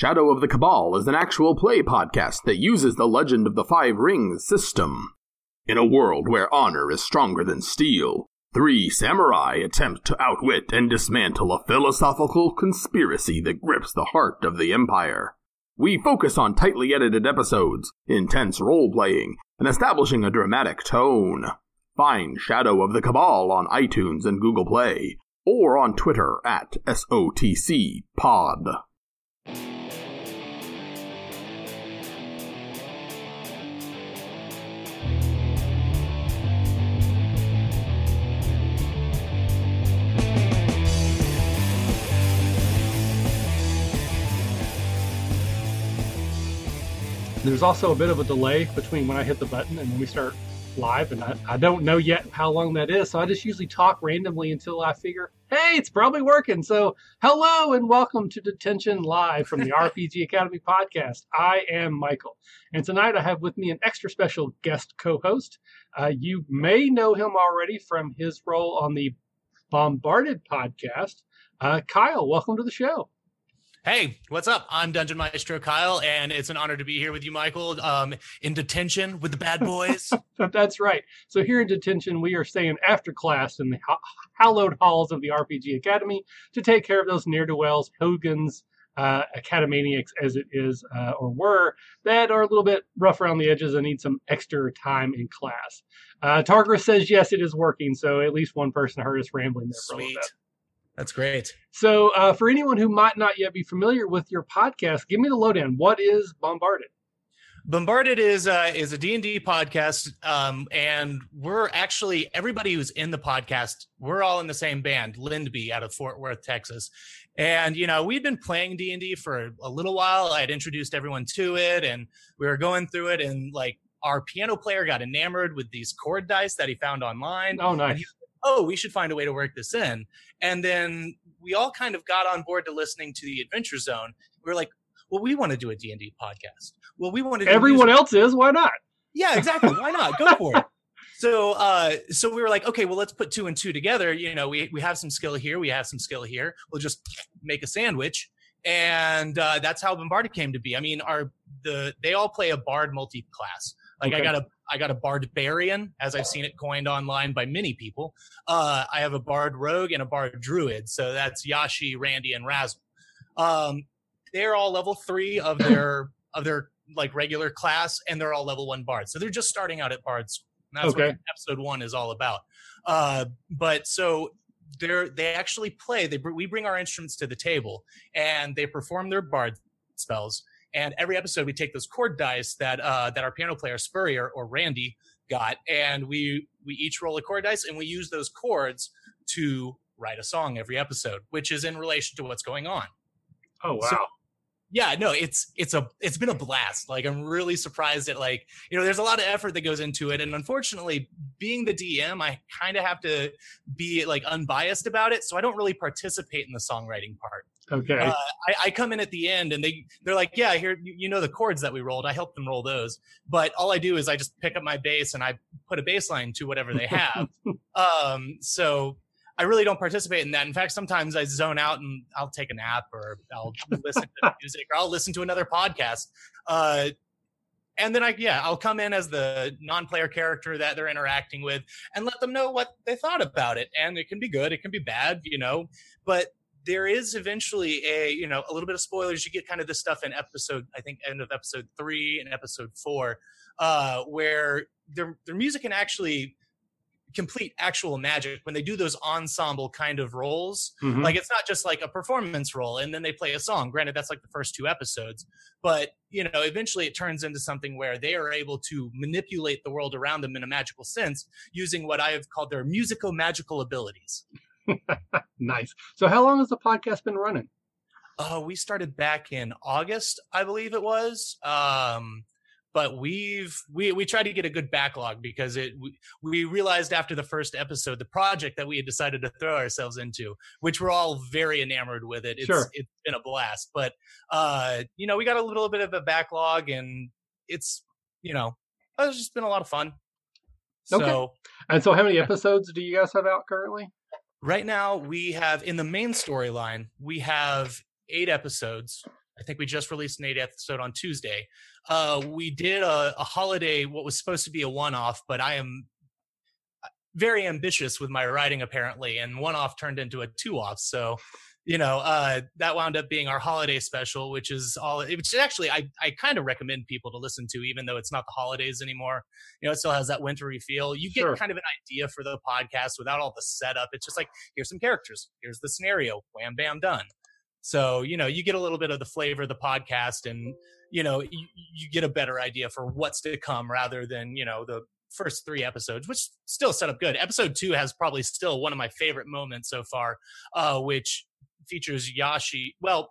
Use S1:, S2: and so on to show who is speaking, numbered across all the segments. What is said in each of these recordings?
S1: Shadow of the Cabal is an actual play podcast that uses the Legend of the Five Rings system. In a world where honor is stronger than steel, three samurai attempt to outwit and dismantle a philosophical conspiracy that grips the heart of the Empire. We focus on tightly edited episodes, intense role playing, and establishing a dramatic tone. Find Shadow of the Cabal on iTunes and Google Play, or on Twitter at SOTC Pod.
S2: There's also a bit of a delay between when I hit the button and when we start live, and I, I don't know yet how long that is. So I just usually talk randomly until I figure, hey, it's probably working. So hello and welcome to Detention Live from the RPG Academy podcast. I am Michael, and tonight I have with me an extra special guest co-host. Uh, you may know him already from his role on the Bombarded podcast. Uh, Kyle, welcome to the show.
S3: Hey, what's up? I'm Dungeon Maestro Kyle, and it's an honor to be here with you, Michael, um, in detention with the bad boys.
S2: That's right. So here in detention, we are staying after class in the hallowed halls of the RPG Academy to take care of those ne'er-do-wells, hogans, uh, academaniacs as it is uh, or were that are a little bit rough around the edges and need some extra time in class. Uh, Targris says yes, it is working. So at least one person heard us rambling there for
S3: Sweet.
S2: a little bit.
S3: That's great.
S2: So, uh, for anyone who might not yet be familiar with your podcast, give me the lowdown. What is Bombarded?
S3: Bombarded is uh, is a D and D podcast, um, and we're actually everybody who's in the podcast. We're all in the same band, Lindby, out of Fort Worth, Texas. And you know, we'd been playing D and D for a little while. I had introduced everyone to it, and we were going through it. And like, our piano player got enamored with these chord dice that he found online.
S2: Oh,
S3: And
S2: nice.
S3: Oh, we should find a way to work this in. And then we all kind of got on board to listening to the Adventure Zone. We were like, well, we want to do a D&D podcast. Well, we want to do
S2: Everyone
S3: music-
S2: else is. Why not?
S3: Yeah, exactly. Why not? Go for it. So, uh, so we were like, okay, well, let's put two and two together. You know, we we have some skill here, we have some skill here. We'll just make a sandwich, and uh, that's how Bombarded came to be. I mean, our the they all play a bard multi-class. Like I got a I got a barbarian, as I've seen it coined online by many people. Uh, I have a bard rogue and a bard druid. So that's Yashi, Randy, and Razzle. Um, they're all level three of their of their like regular class, and they're all level one bards. So they're just starting out at bard school. That's
S2: Okay.
S3: what episode one is all about. Uh, but so they're they actually play. They br- we bring our instruments to the table, and they perform their bard spells. And every episode, we take those chord dice that uh, that our piano player Spurrier or Randy got, and we we each roll a chord dice, and we use those chords to write a song every episode, which is in relation to what's going on
S2: Oh, wow.
S3: So- yeah no it's it's a it's been a blast. Like i'm really surprised at like you know there's a lot of effort that goes into it. And unfortunately being the dm i kind of have to be like unbiased about it. So i don't really participate in the songwriting part.
S2: Okay.
S3: uh, I, I come in at the end and they they're like yeah here you, you know the chords that we rolled. I help them roll those. But all i do is i just pick up my bass and i put a bass line to whatever they have. Um so I really don't participate in that. In fact, sometimes I zone out and I'll take a nap or I'll listen to music or I'll listen to another podcast. Uh, and then I, yeah, I'll come in as the non-player character that they're interacting with and let them know what they thought about it. And it can be good, it can be bad, you know. But there is eventually a, you know, a little bit of spoilers. You get kind of this stuff in episode, I think, end of episode three and episode four, uh, where their their music can actually complete actual magic when they do those ensemble kind of roles.
S2: Mhm.
S3: Like it's not just like a performance role and then they play a song. Granted, that's like the first two episodes, but you know, eventually it turns into something where they are able to manipulate the world around them in a magical sense using what I have called their musico magical abilities.
S2: nice. So, how long has the podcast been running?
S3: Uh, we started back in August, I believe it was. Um, but we've we we tried to get a good backlog because it we, we realized after the first episode the project that we had decided to throw ourselves into, which we're all very enamored with it. It's
S2: Sure.
S3: it's been a blast. But uh, you know, we got a little bit of a backlog and it's you know, it's just been a lot of fun.
S2: Okay.
S3: So
S2: And so, how many episodes do you guys have out currently?
S3: right now we have in the main storyline we have eight episodes I think we just released an eight episode on Tuesday. Uh, we did a, a holiday, what was supposed to be a one off, but I am uh, very ambitious with my writing apparently, and one off turned into a two off. So you know, uh, that wound up being our holiday special, which is all, which actually I, I kind of recommend people to listen to, even though it's not the holidays anymore. You know, it still has that wintry feel. You get
S2: Sure.
S3: kind of an idea for the podcast without all the setup. It's just like, here's some characters, here's the scenario, wham, bam, done. So, you know, you get a little bit of the flavor of the podcast and, you know, you, you get a better idea for what's to come rather than, you know, the first three episodes, which still set up good. Episode two has probably still one of my favorite moments so far, uh, which features Yashi. Well,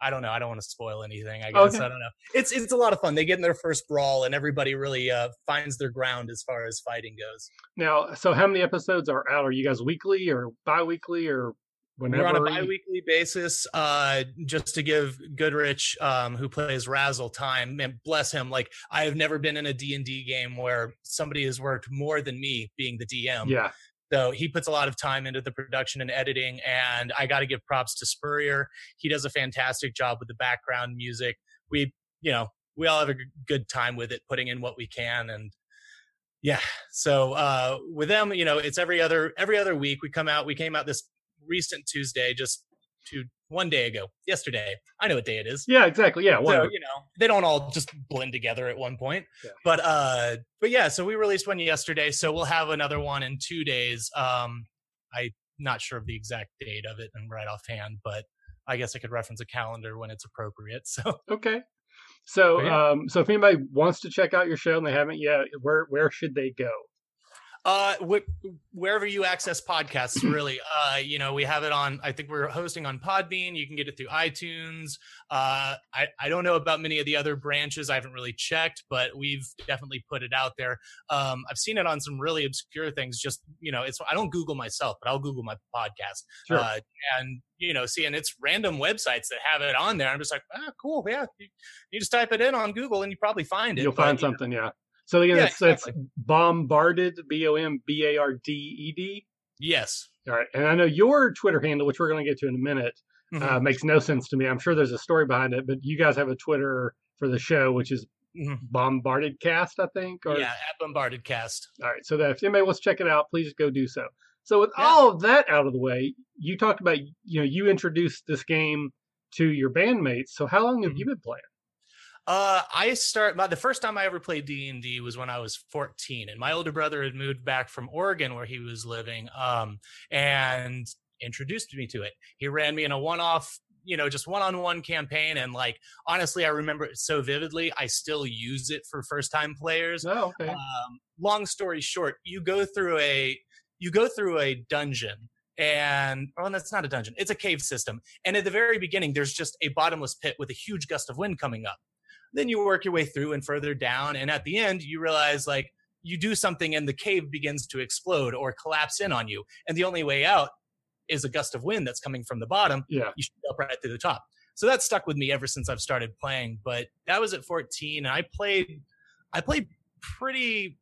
S3: I don't know. I don't want to spoil anything. I guess
S2: Okay.
S3: I don't know. It's it's a lot of fun. They get in their first brawl, and everybody really uh, finds their ground as far as fighting goes.
S2: Now, so how many episodes are out? Are you guys weekly or bi-weekly or whenever?
S3: We're on a bi-weekly basis, uh, just to give Goodrich, um, who plays Razzle, time. And bless him. Like I have never been in a D and D game where somebody has worked more than me, being the DM.
S2: Yeah.
S3: So he puts a lot of time into the production and editing, and I got to give props to Spurrier. He does a fantastic job with the background music. We, you know, we all have a good time with it, putting in what we can, and yeah. So uh, with them, you know, it's every other every other week. We come out. We came out this recent Tuesday, just two one day ago, yesterday. I know what day it is
S2: Yeah, exactly. Yeah.
S3: so you know they don't all just blend together at one point
S2: Yeah.
S3: but uh but yeah so we released one yesterday so we'll have another one in two days um i not sure of the exact date of it and right offhand but i guess i could reference a calendar when it's appropriate so
S2: Okay. So,
S3: yeah.
S2: um, so if anybody wants to check out your show and they haven't yet, where where should they go?
S3: Uh wh- wherever you access podcasts really uh you know we have it on i think we're hosting on podbean. You can get it through itunes. Uh i i don't know about many of the other branches. I haven't really checked but we've definitely put it out there. Um i've seen it on some really obscure things. Just you know it's i don't google myself but i'll google my podcast.
S2: Sure.
S3: uh, and you know seeing it's random websites that have it on there. I'm just like ah cool. Yeah. You, you just type it in on google and you probably find it
S2: You'll
S3: but,
S2: find
S3: you know,
S2: something. Yeah. So again,
S3: Yeah,
S2: it's, it's bombarded. B o m b a r d e d.
S3: yes
S2: All right. And I know your Twitter handle, which we're going to get to in a minute,
S3: Mhm.
S2: uh, makes no sense to me. I'm sure there's a story behind it, but you guys have a Twitter for the show, which is
S3: Mhm.
S2: Bombarded Cast, I think. Or,
S3: yeah at bombarded cast
S2: All right. So that if anybody wants to check it out, please go do so. So with
S3: Yeah.
S2: all of that out of the way, you talked about you know you introduced this game to your bandmates. So how long have
S3: Mhm.
S2: you been playing?
S3: Uh, I start. My, the first time I ever played D and D was when I was 14, and my older brother had moved back from Oregon where he was living, um, and introduced me to it. He ran me in a one-off, you know, just one-on-one campaign, and like honestly, I remember it so vividly. I still use it for first-time players.
S2: Oh, okay.
S3: Um, long story short, you go through a you go through a dungeon and oh that's not a dungeon it's a cave system and at the very beginning there's just a bottomless pit with a huge gust of wind coming up then you work your way through and further down and at the end you realize like you do something and the cave begins to explode or collapse in on you and the only way out is a gust of wind that's coming from the bottom
S2: yeah.
S3: you shoot up right through the top. So that stuck with me ever since I've started playing. But that was at 14, and I played, I played pretty.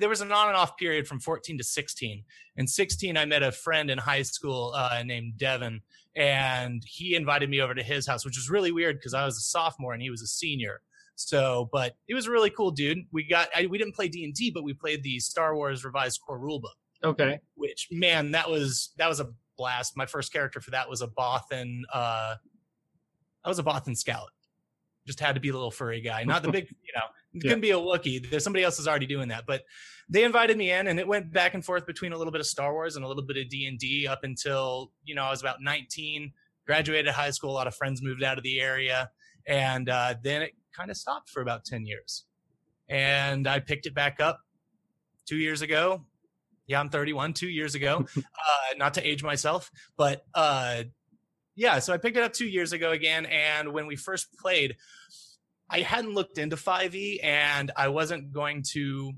S3: There was an on and off period from 14 to 16. In 16, I met a friend in high school uh, named Devin, and he invited me over to his house, which was really weird because I was a sophomore and he was a senior. So, but it was a really cool dude. We got, I, we didn't play D and D, but we played the Star Wars revised core rulebook
S2: Okay.
S3: which man that was that was a blast my first character for that was a bothan uh i was a bothan scout just had to be a little furry guy not the big you know it
S2: Yeah.
S3: couldn't be a wookie there's somebody else is already doing that but they invited me in and it went back and forth between a little bit of star wars and a little bit of d&d up until you know i was about 19 graduated high school a lot of friends moved out of the area and uh, then it kind of stopped for about 10 years and i picked it back up two years ago yeah i'm 31 two years ago uh, not to age myself but uh, yeah so i picked it up two years ago again and when we first played i hadn't looked into 5e and i wasn't going to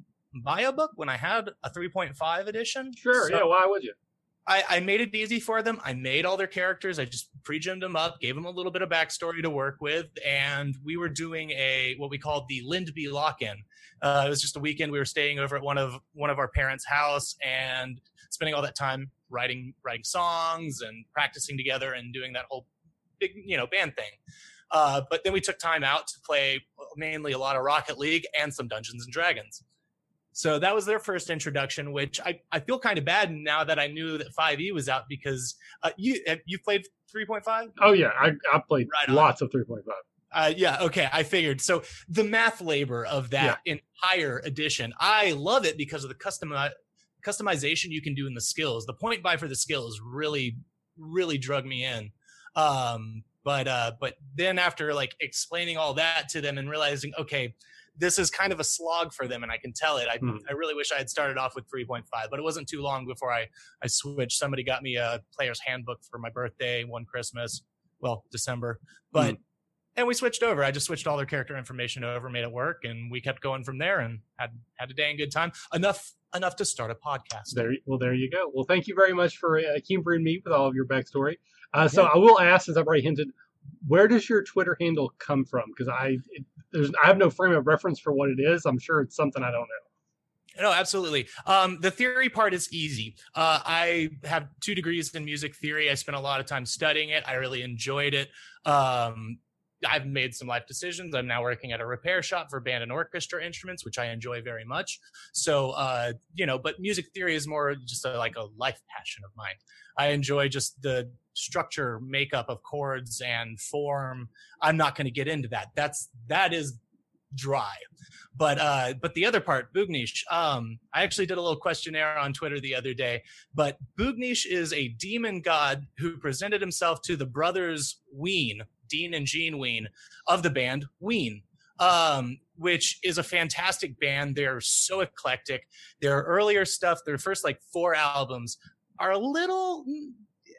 S3: buy a book when i had a 3.5 edition
S2: Sure.
S3: So-
S2: yeah. Why would you?
S3: I, I made it easy for them. I made all their characters. I just pre-genned them up, gave them a little bit of backstory to work with, and we were doing a what we called the Lindby lock-in. Uh, it was just a weekend. We were staying over at one of one of our parents' house and spending all that time writing writing songs and practicing together and doing that whole big you know band thing. Uh, but then we took time out to play mainly a lot of Rocket League and some Dungeons and Dragons. So that was their first introduction, which I, I feel kind of bad now that I knew that 5e was out because uh, you you played 3.5.
S2: Oh yeah, I I played right lots of 3.5.
S3: Uh, yeah, okay, I figured. So the math labor of that yeah. entire edition, I love it because of the custom customization you can do in the skills. The point buy for the skills really, really drug me in. Um, but uh, but then after like explaining all that to them and realizing, okay, this is kind of a slog for them, and I can tell it. I, hmm. I really wish I had started off with 3.5, but it wasn't too long before I, I switched. Somebody got me a player's handbook for my birthday one Christmas, well, December, but. Hmm. And we switched over. I just switched all their character information over, made it work, and we kept going from there, and had had a dang good time. Enough enough to start a podcast.
S2: There, well, there you go. Well, thank you very much for uh, humoring me with all of your backstory. Uh, so yeah. I will ask, as I've already hinted, where does your Twitter handle come from? Because I, it, there's I have no frame of reference for what it is. I'm sure it's something I don't know.
S3: No, absolutely. Um, the theory part is easy. Uh, I have two degrees in music theory. I spent a lot of time studying it. I really enjoyed it. Um, I've made some life decisions. I'm now working at a repair shop for band and orchestra instruments, which I enjoy very much. So, uh, you know, but music theory is more just a, like a life passion of mine. I enjoy just the structure, makeup of chords and form. I'm not going to get into that. That's that is dry. But uh, but the other part, Boognish. Um, I actually did a little questionnaire on Twitter the other day. But Boognish is a demon god who presented himself to the brothers Ween, Dean and Gene Ween, of the band Ween. Um, which is a fantastic band. They're so eclectic. Their earlier stuff, their first like four albums, are a little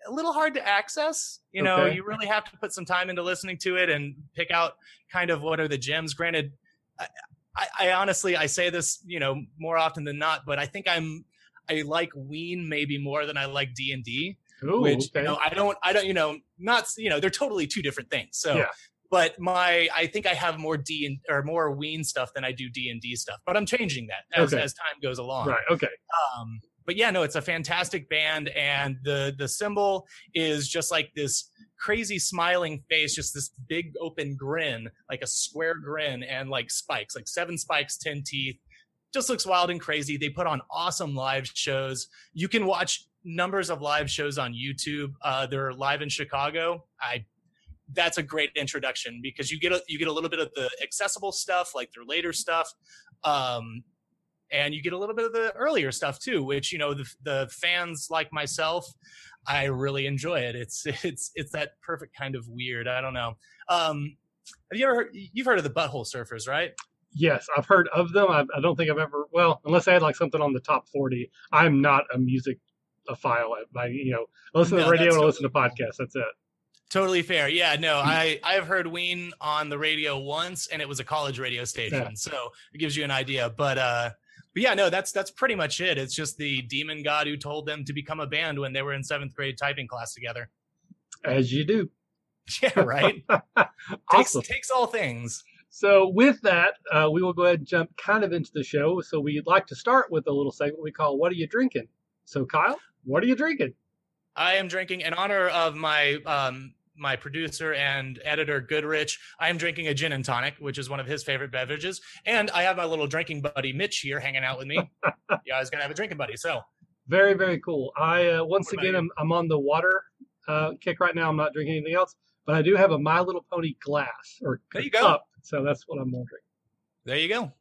S3: a little hard to access. You know, okay. you really have to put some time into listening to it and pick out kind of what are the gems. Granted, I, I, honestly I say this, you know, more often than not, but I think I'm I like Ween maybe more than I like D and D. Which okay. you know, I don't, I don't, you know, not, you know, they're totally two different things. So, yeah. but my, I think I have more D and or more Ween stuff than I do D and D stuff. But I'm changing that as, okay. as time goes along.
S2: Right. Okay.
S3: Um, but yeah, no, it's a fantastic band, and the the symbol is just like this crazy smiling face, just this big open grin, like a square grin, and like spikes, like seven spikes, ten teeth. Just looks wild and crazy. They put on awesome live shows. You can watch numbers of live shows on YouTube. Uh, they're live in Chicago. I that's a great introduction because you get a, you get a little bit of the accessible stuff, like their later stuff. Um, and you get a little bit of the earlier stuff too which you know the, the fans like myself i really enjoy it it's it's it's that perfect kind of weird i don't know um have you ever heard, you've heard of the butthole surfers right
S2: yes i've heard of them I, I don't think i've ever well unless i had like something on the top 40 i'm not a music a file by you know I listen no, to radio and listen to podcasts that's it
S3: Totally fair. Yeah, no, I I've heard Ween on the radio once, and it was a college radio station, yeah. so it gives you an idea. But uh, but yeah, no, that's that's pretty much it. It's just the demon god who told them to become a band when they were in seventh grade typing class together.
S2: As you do.
S3: Yeah, right. awesome. takes, takes all things.
S2: So with that, uh, we will go ahead and jump kind of into the show. So we'd like to start with a little segment we call "What are you drinking?" So Kyle, what are you drinking?
S3: I am drinking in honor of my um, my producer and editor Goodrich. I am drinking a gin and tonic, which is one of his favorite beverages, and I have my little drinking buddy Mitch here hanging out with me. yeah, I was gonna have a drinking buddy. So
S2: very very cool. I uh, once again I'm, I'm on the water uh, kick right now. I'm not drinking anything else, but I do have a My Little Pony glass or
S3: there you
S2: cup, go. so that's what I'm wondering.
S3: There you go.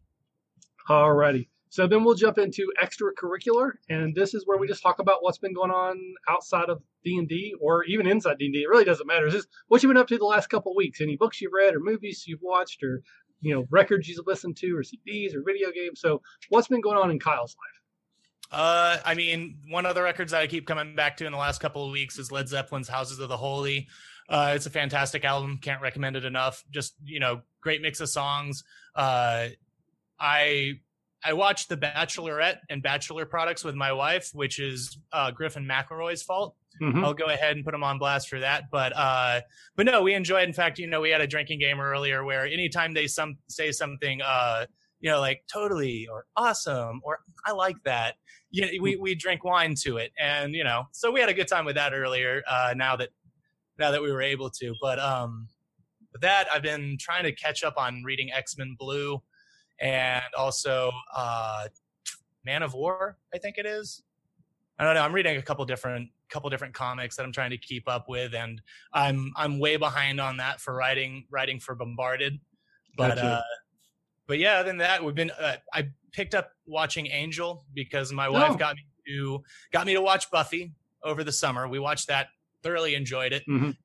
S2: Alrighty. So then we'll jump into extracurricular, and this is where we just talk about what's been going on outside of D and D or even inside D and D. It really doesn't matter. Just what you've been up to the last couple of weeks. Any books you've read, or movies you've watched, or you know records you've listened to, or CDs, or video games. So what's been going on in Kyle's life?
S3: Uh, I mean, one of the records that I keep coming back to in the last couple of weeks is Led Zeppelin's "Houses of the Holy." Uh, it's a fantastic album. Can't recommend it enough. Just you know, great mix of songs. Uh, I I watched The Bachelorette and Bachelor Products with my wife, which is uh, Griffin McElroy's fault. Mm-hmm. I'll go ahead and put him on blast for that. But uh, but no, we enjoyed. In fact, you know, we had a drinking game earlier where anytime they some say something, uh, you know, like totally or awesome or I like that, you know, we we drink wine to it, and you know, so we had a good time with that earlier. Uh, now that now that we were able to, but um, that I've been trying to catch up on reading X Men Blue, and also uh, Man of War. I think it is. I don't know. I'm reading a couple different couple different comics that I'm trying to keep up with, and I'm I'm way behind on that for writing writing for Bombarded. But
S2: Gotcha.
S3: uh, but yeah, other than that, we've been. Uh, I picked up watching Angel because my wife
S2: Oh.
S3: got me to got me to watch Buffy over the summer. We watched that, thoroughly enjoyed it,
S2: Mhm.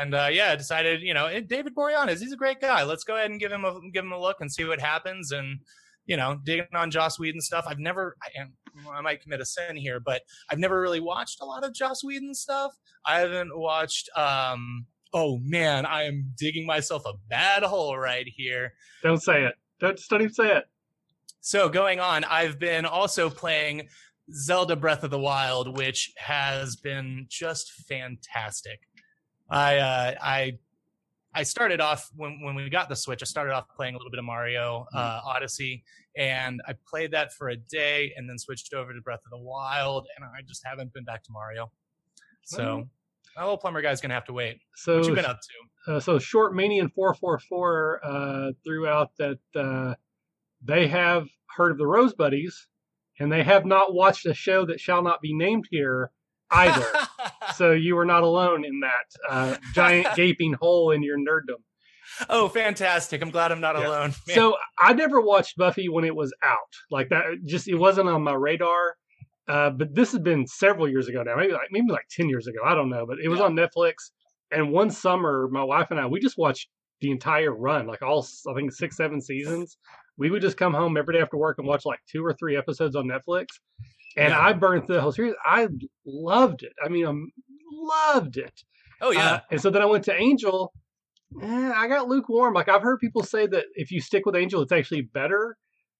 S3: And uh, yeah, decided you know David Boreanaz, he's a great guy. Let's go ahead and give him a give him a look and see what happens. And you know, digging on Joss Whedon stuff. I've never, I, am- I might commit a sin here, but I've never really watched a lot of Joss Whedon stuff. I haven't watched. um Oh man, I am digging myself a bad hole right here.
S2: Don't say it. Don't, just don't even say it.
S3: So going on, I've been also playing Zelda Breath of the Wild, which has been just fantastic. I uh, I I started off when when we got the Switch. I started off playing a little bit of Mario uh, Odyssey, and I played that for a day, and then switched over to Breath of the Wild, and I just haven't been back to Mario. So, my little plumber guy's gonna have to wait.
S2: So
S3: What you been up to?
S2: uh, so short manian 444 uh, threw out that uh, they have heard of the rose buddies and they have not watched a show that shall not be named here either so you were not alone in that uh, giant gaping hole in your nerddom
S3: oh, fantastic! I'm glad I'm not
S2: Yeah.
S3: alone. Man.
S2: so i never watched buffy when it was out like that just it wasn't on my radar uh, but this has been several years ago now maybe like maybe like 10 years ago i don't know but it was
S3: Yeah.
S2: on netflix and one summer my wife and i we just watched the entire run like all I think six seven seasons we would just come home every day after work and watch like two or three episodes on netflix and
S3: Yeah.
S2: i burned through the whole series i loved it i mean i loved it
S3: oh yeah,
S2: uh, and so then I went to Angel. Eh, I got lukewarm. Like I've heard people say that if you stick with Angel, it's actually better.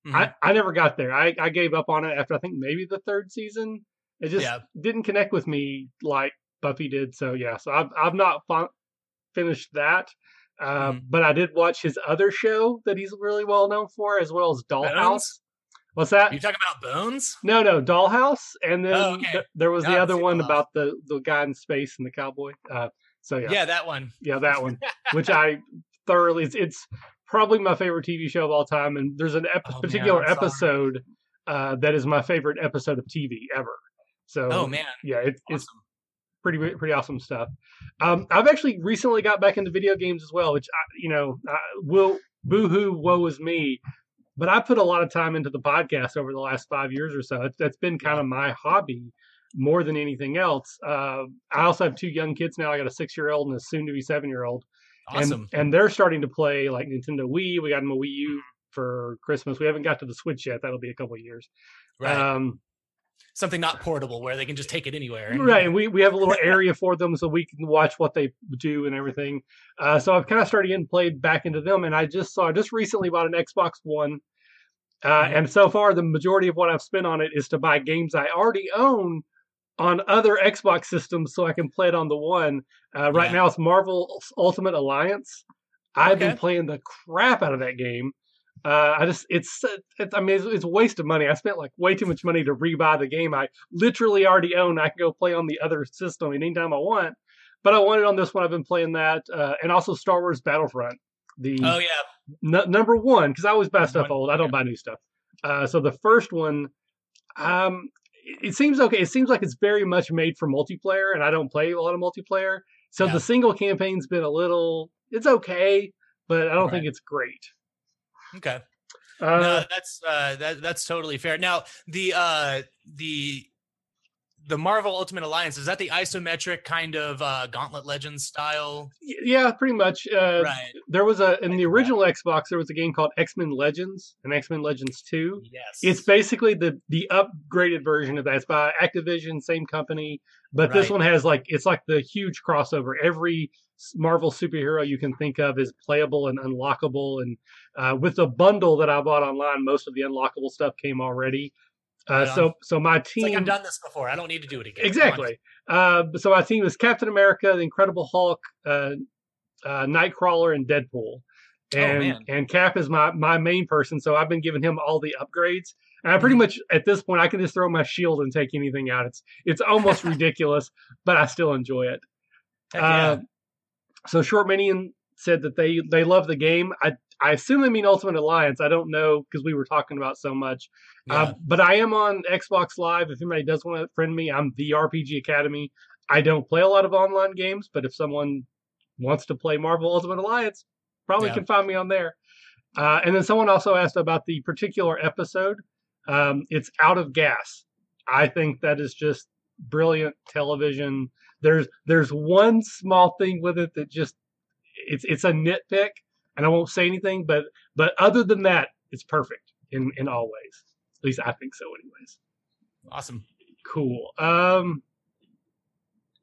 S3: Mhm.
S2: I, I never got there. I, I gave up on it after I think maybe the third season. It just
S3: Yeah.
S2: didn't connect with me like Buffy did. So yeah, so I've I've not fin- finished that. Uh,
S3: Mhm.
S2: But I did watch his other show that he's really well known for, as well as Dollhouse. What's that?
S3: you talking about Bones?
S2: No, no, Dollhouse, and then
S3: Oh, okay.
S2: th- there was
S3: No,
S2: the other one about the the guy in space and the cowboy. Uh, so yeah,
S3: Yeah, that one.
S2: yeah, that one, which I thoroughly. It's, it's probably my favorite TV show of all time, and there's an ep-
S3: Oh,
S2: particular
S3: I'm
S2: episode uh, that is my favorite episode of TV ever. So
S3: Oh man,
S2: yeah, it, it's pretty pretty awesome stuff. Um, I've actually recently got back into video games as well, which I, you know, uh, will boohoo, woe is me. But I put a lot of time into the podcast over the last five years or so. It's, that's been kind of my hobby more than anything else. Uh, I also have two young kids now. I got a six year old and a soon to be seven year old,
S3: awesome.
S2: and and they're starting to play like Nintendo Wii. We got them a Wii U for Christmas. We haven't got to the Switch yet. That'll be a couple of years.
S3: right,
S2: Um,
S3: something not portable where they can just take it anywhere.
S2: Right, and we, we have a little area for them so we can watch what they do and everything. Uh, so I've kind of started getting played back into them, and I just saw just recently bought an Xbox One, uh,
S3: Mhm.
S2: and so far the majority of what I've spent on it is to buy games I already own on other Xbox systems so I can play it on the one. Uh, right
S3: Yeah.
S2: now it's Marvel Ultimate Alliance. I've been playing the crap out of that game. Uh, I just it's, it's I mean it's, it's a waste of money. I spent like way too much money to rebuy the game I literally already own. I can go play on the other system anytime I want. But I wanted on this one. I've been playing that, uh, and also Star Wars Battlefront, the
S3: Oh yeah,
S2: n- number one because I always buy stuff old. I don't buy new stuff. Uh, so the first one, um, it, it seems okay. It seems like it's very much made for multiplayer, and I don't play a lot of multiplayer. So
S3: Yeah.
S2: the single campaign's been a little. It's okay, but I don't think it's great.
S3: Okay.
S2: Uh,
S3: no, that's uh, that that's totally fair. Now the uh, the the Marvel Ultimate Alliance is that the isometric kind of uh, Gauntlet Legends style?
S2: yeah, pretty much. Uh,
S3: right.
S2: There was a in the original Xbox. There was a game called X Men Legends and X Men Legends Two.
S3: Yes.
S2: It's basically the the upgraded version of that. It's by Activision, same company, but this one has like it's like the huge crossover. Every Marvel superhero you can think of is playable and unlockable. And uh, with the bundle that I bought online, most of the unlockable stuff came already. Uh, so so my team
S3: like I've done this before. I don't need to do it again.
S2: Exactly. Uh, so my team is Captain America, the Incredible Hulk, uh, uh, Nightcrawler, and Deadpool. And
S3: Oh, man.
S2: and Cap is my my main person, so I've been giving him all the upgrades. And I pretty
S3: Mhm.
S2: much at this point I can just throw my shield and take anything out. It's it's almost ridiculous, but I still enjoy it.
S3: Heck
S2: Uh,
S3: yeah.
S2: So short minion said that they they love the game. I I assume they mean Ultimate Alliance. I don't know because we were talking about so much.
S3: Yeah.
S2: Uh, but I am on Xbox Live. If anybody does want to friend me, I'm the RPG Academy. I don't play a lot of online games, but if someone wants to play Marvel Ultimate Alliance, probably
S3: Yeah.
S2: can find me on there. Uh, and then someone also asked about the particular episode. Um, it's Out of Gas. I think that is just brilliant television. There's there's one small thing with it that just it's it's a nitpick, and I won't say anything. But but other than that, it's perfect in in all ways. At least I think so, anyways.
S3: awesome.
S2: Cool. Um.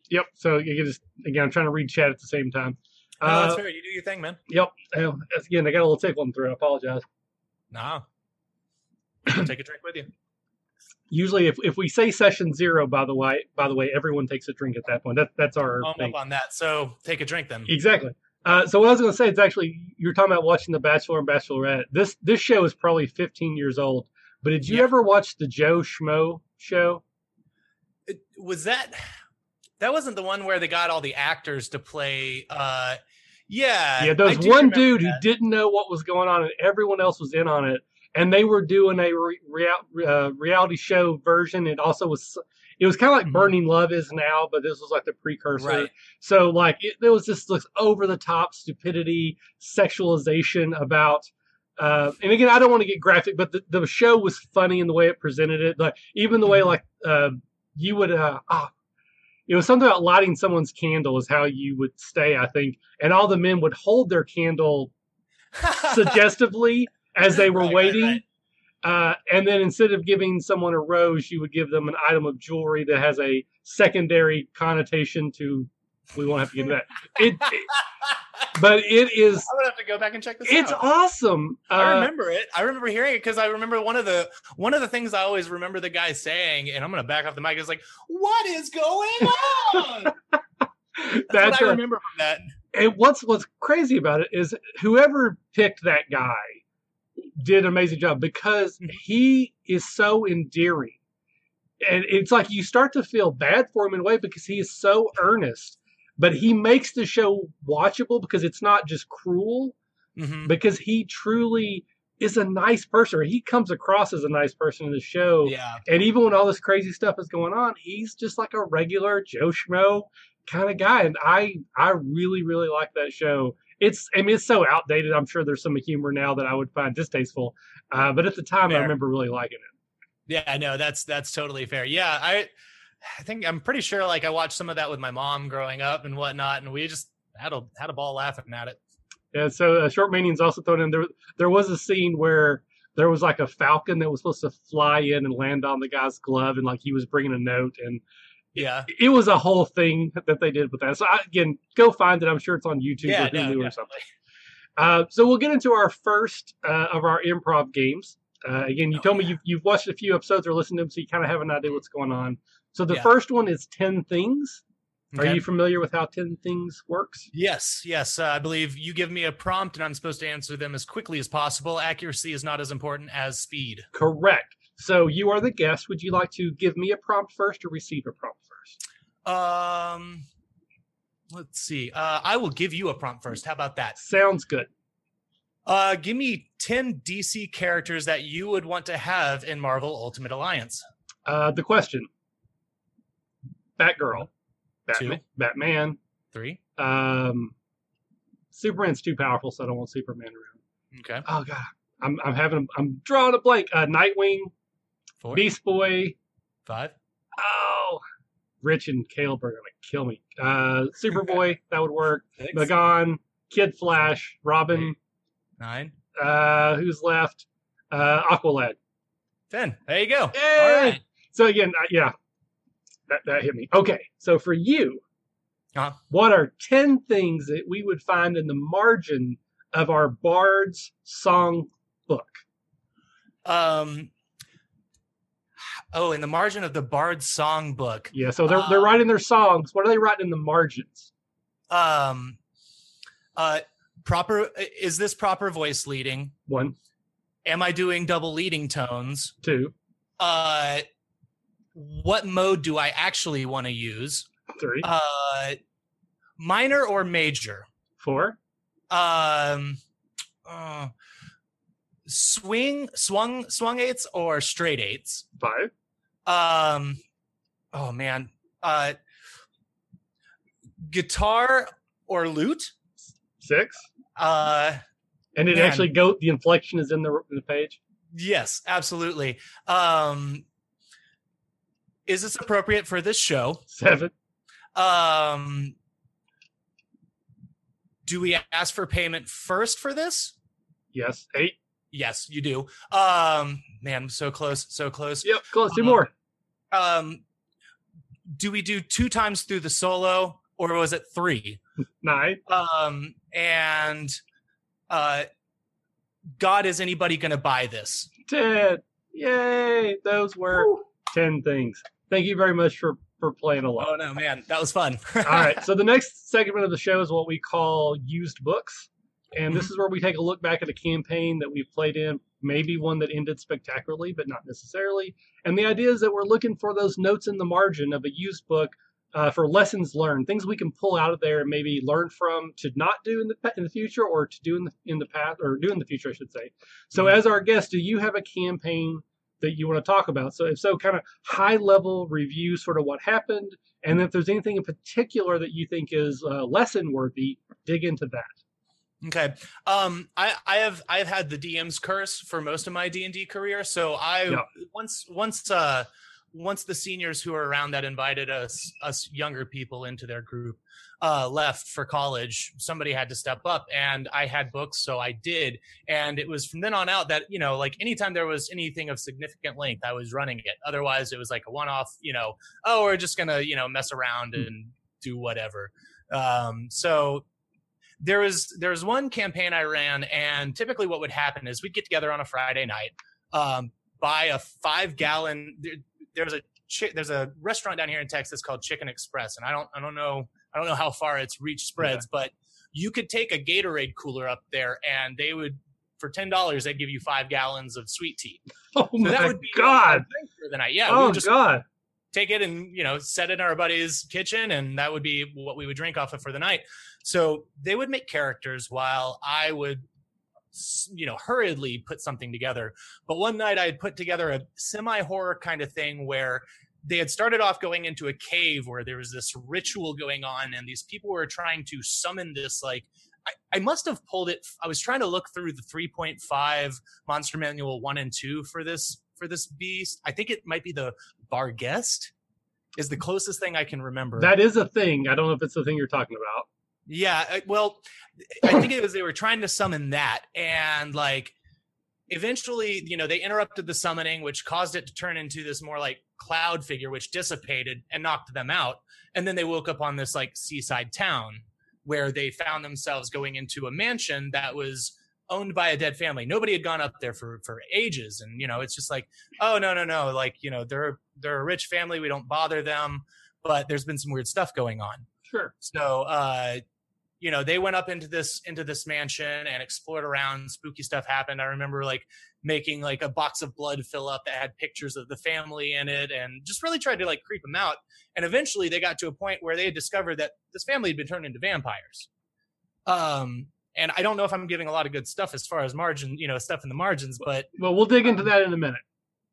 S2: Yep. So you can just again, I'm trying to read chat at the same time.
S3: No,
S2: Uh,
S3: that's fair. You do your thing, man.
S2: Yep. Uh, Again, I got a little tickling through. I apologize.
S3: Nah. Take a drink with you.
S2: Usually, if, if we say session zero, by the way, by the way, everyone takes a drink at that point. That that's our
S3: I'm
S2: thing.
S3: up on that. So take a drink then.
S2: Exactly. Uh, so what I was going to say is actually you're talking about watching The Bachelor and Bachelorette. This this show is probably 15 years old. But did you
S3: Yeah.
S2: ever watch the Joe Schmo show?
S3: It- was that that wasn't the one where they got all the actors to play uh yeah
S2: Yeah, there was one dude who didn't know what was going on, and everyone else was in on it. And they were doing a re- rea- uh, reality show version. It also was, it was kind of like
S3: Mhm.
S2: Burning Love is now, but this was like the precursor.
S3: right
S2: So like it, there was just this over the top stupidity, sexualization about. Uh, and again, I don't want to get graphic, but the, the show was funny in the way it presented it. Like even the way
S3: Mhm.
S2: like uh, you would uh, ah, it was something about lighting someone's candle is how you would stay, I think. And all the men would hold their candle suggestively as they were
S3: Right, right,
S2: waiting.
S3: right.
S2: Uh, and then instead of giving someone a rose, you would give them an item of jewelry that has a secondary connotation to. We won't have to get into that. It, it- but it is.
S3: I'm gonna have to go back and check this
S2: It's
S3: out.
S2: awesome.
S3: I
S2: Uh,
S3: remember it. I remember hearing it because I remember one of the one of the things I always remember the guy saying, and I'm gonna back off the mic. Is like, "What is going on?" That's,
S2: that's
S3: what I
S2: a-
S3: remember from that.
S2: and what's what's crazy about it is whoever picked that guy did an amazing job because
S3: Mhm.
S2: he is so endearing and it's like you start to feel bad for him in a way because he is so earnest but he makes the show watchable because it's not just cruel
S3: Mhm.
S2: because he truly is a nice person he comes across as a nice person in the show
S3: Yeah,
S2: and even when all this crazy stuff is going on, he's just like a regular Joe Schmo kind of guy. And I I really, really like that show. It's I mean it's so outdated. I'm sure there's some humor now that I would find distasteful. Uh, but at the time I remember really liking it.
S3: yeah, no, that's that's totally fair. Yeah, I, I think I'm pretty sure like I watched some of that with my mom growing up and whatnot, and we just had a had a ball laughing at it.
S2: Yeah, so uh, Short Manian's also thrown in there there was a scene where there was like a falcon that was supposed to fly in and land on the guy's glove and like he was bringing a note and
S3: Yeah,
S2: it was a whole thing that they did with that. So I, again, go find it. I'm sure it's on YouTube
S3: yeah,
S2: or Hulu
S3: no,
S2: or something. Uh, so we'll get into our first uh, of our improv games. Uh, again, you
S3: Oh,
S2: told me you've, you've watched a few episodes or listened to them, so you kind of have an idea what's going on. So the
S3: Yeah.
S2: first one is 10 Things. Are you familiar with how 10 Things works?
S3: Yes, yes. Uh, I believe you give me a prompt and I'm supposed to answer them as quickly as possible. Accuracy is not as important as speed.
S2: Correct. So you are the guest. Would you like to give me a prompt first or receive a prompt?
S3: Um, let's see. Uh, I will give you a prompt first. How about that?
S2: Sounds good.
S3: Uh, give me 10 DC characters that you would want to have in Marvel Ultimate Alliance.
S2: Uh, the question Batgirl, Batman,
S3: Two.
S2: Batman,
S3: Three.
S2: um, Superman's too powerful, so I don't want Superman around.
S3: Okay.
S2: Oh god, I'm I'm having I'm drawing a blank. Uh, Nightwing,
S3: Four.
S2: Beast Boy.
S3: Five.
S2: Oh, Rich and Caleb are gonna kill me. Uh, Superboy that would work.
S3: Six.
S2: Magon, Kid Flash, Robin.
S3: Nine.
S2: Uh, who's left? Uh, Aqualad.
S3: Ten. There you go.
S2: Yay!
S3: All right.
S2: So again, uh, yeah, that that hit me. Okay, so for you,
S3: Uh-huh.
S2: what are ten things that we would find in the margin of our Bard's song book?
S3: Um. Oh, in the margin of the Bard Songbook.
S2: Yeah, so they're they're
S3: Uh,
S2: writing their songs. What are they writing in the margins?
S3: Um. Uh. Proper. Is this proper voice leading?
S2: One,
S3: Am I doing double leading tones?
S2: two,
S3: Uh. What mode do I actually want to use?
S2: three,
S3: Uh. Minor or major?
S2: four,
S3: Um, uh, swing, swung, swung eights or straight eights.
S2: Five.
S3: Um, oh man, uh, guitar or lute.
S2: Six.
S3: Uh,
S2: And it
S3: Man.
S2: actually go. The inflection is in the in the page.
S3: yes, absolutely. Um, is this appropriate for this show?
S2: Seven.
S3: Um, do we ask for payment first for this?
S2: Yes. Eight.
S3: Yes, you do. Um, man, so close, so close.
S2: Yep. Close. Two
S3: Uh,
S2: more.
S3: Um, do we do two times through the solo, or was it three?
S2: Nine.
S3: Um, and uh, God, is anybody going to buy this?
S2: Ten. Yay! Those were ten things. Thank you very much for for playing along.
S3: Oh no, man, that was fun.
S2: All right. So the next segment of the show is what we call used books. And this is where we take a look back at a campaign that we've played in, maybe one that ended spectacularly, but not necessarily. And the idea is that we're looking for those notes in the margin of a used book uh, for lessons learned, things we can pull out of there and maybe learn from to not do in the in the future or to do in the in the past or do in the future, I should say. So,
S3: Mhm.
S2: as our guest, do you have a campaign that you want to talk about? So, if so, kind of high level review, sort of what happened, and if there's anything in particular that you think is uh, lesson worthy, dig into that.
S3: Okay. Um, I, I have I've had the DM's curse for most of my D and D career. So I
S2: Yeah.
S3: once once uh once the seniors who were around that invited us us younger people into their group uh left for college, somebody had to step up and I had books, so I did. And it was from then on out that, you know, like anytime there was anything of significant length, I was running it. Otherwise it was like a one off, you know, oh, we're just gonna, you know, mess around and do whatever. Um so there was there was one campaign I ran, and typically what would happen is we'd get together on a Friday night, um, buy a five gallon. There, there's a there's a restaurant down here in Texas called Chicken Express, and I don't I don't know I don't know how far its reach spreads, but you could take a Gatorade cooler up there, and they would for ten dollars they'd give you five gallons of sweet tea.
S2: Oh
S3: So
S2: my
S3: that would be
S2: God!
S3: for the night. Yeah,
S2: oh
S3: would just
S2: God!
S3: take it and you know set it in our buddy's kitchen and that would be what we would drink off of for the night so they would make characters while i would you know hurriedly put something together but one night i had put together a semi horror kind of thing where they had started off going into a cave where there was this ritual going on and these people were trying to summon this like I, I must have pulled it i was trying to look through the 3.5 monster manual 1 and 2 for this for this beast i think it might be the Barghest is the closest thing i can remember
S2: That is a thing. I don't know if it's the thing you're talking about.
S3: Yeah, well, I think it was they were trying to summon that, and like eventually, you know, they interrupted the summoning, which caused it to turn into this more like cloud figure, which dissipated and knocked them out. And then they woke up on this like seaside town where they found themselves going into a mansion that was owned by a dead family. Nobody had gone up there for for ages, and you know, it's just like, oh no, no, no, like you know, they're they're a rich family. We don't bother them, but there's been some weird stuff going on.
S2: Sure.
S3: So, uh, you know, they went up into this into this mansion and explored around. Spooky stuff happened. I remember like making like a box of blood fill up that had pictures of the family in it, and just really tried to like creep them out. And eventually, they got to a point where they had discovered that this family had been turned into vampires. Um, and I don't know if I'm giving a lot of good stuff as far as margin, you know, stuff in the margins, but
S2: Well, we'll dig into that in a minute.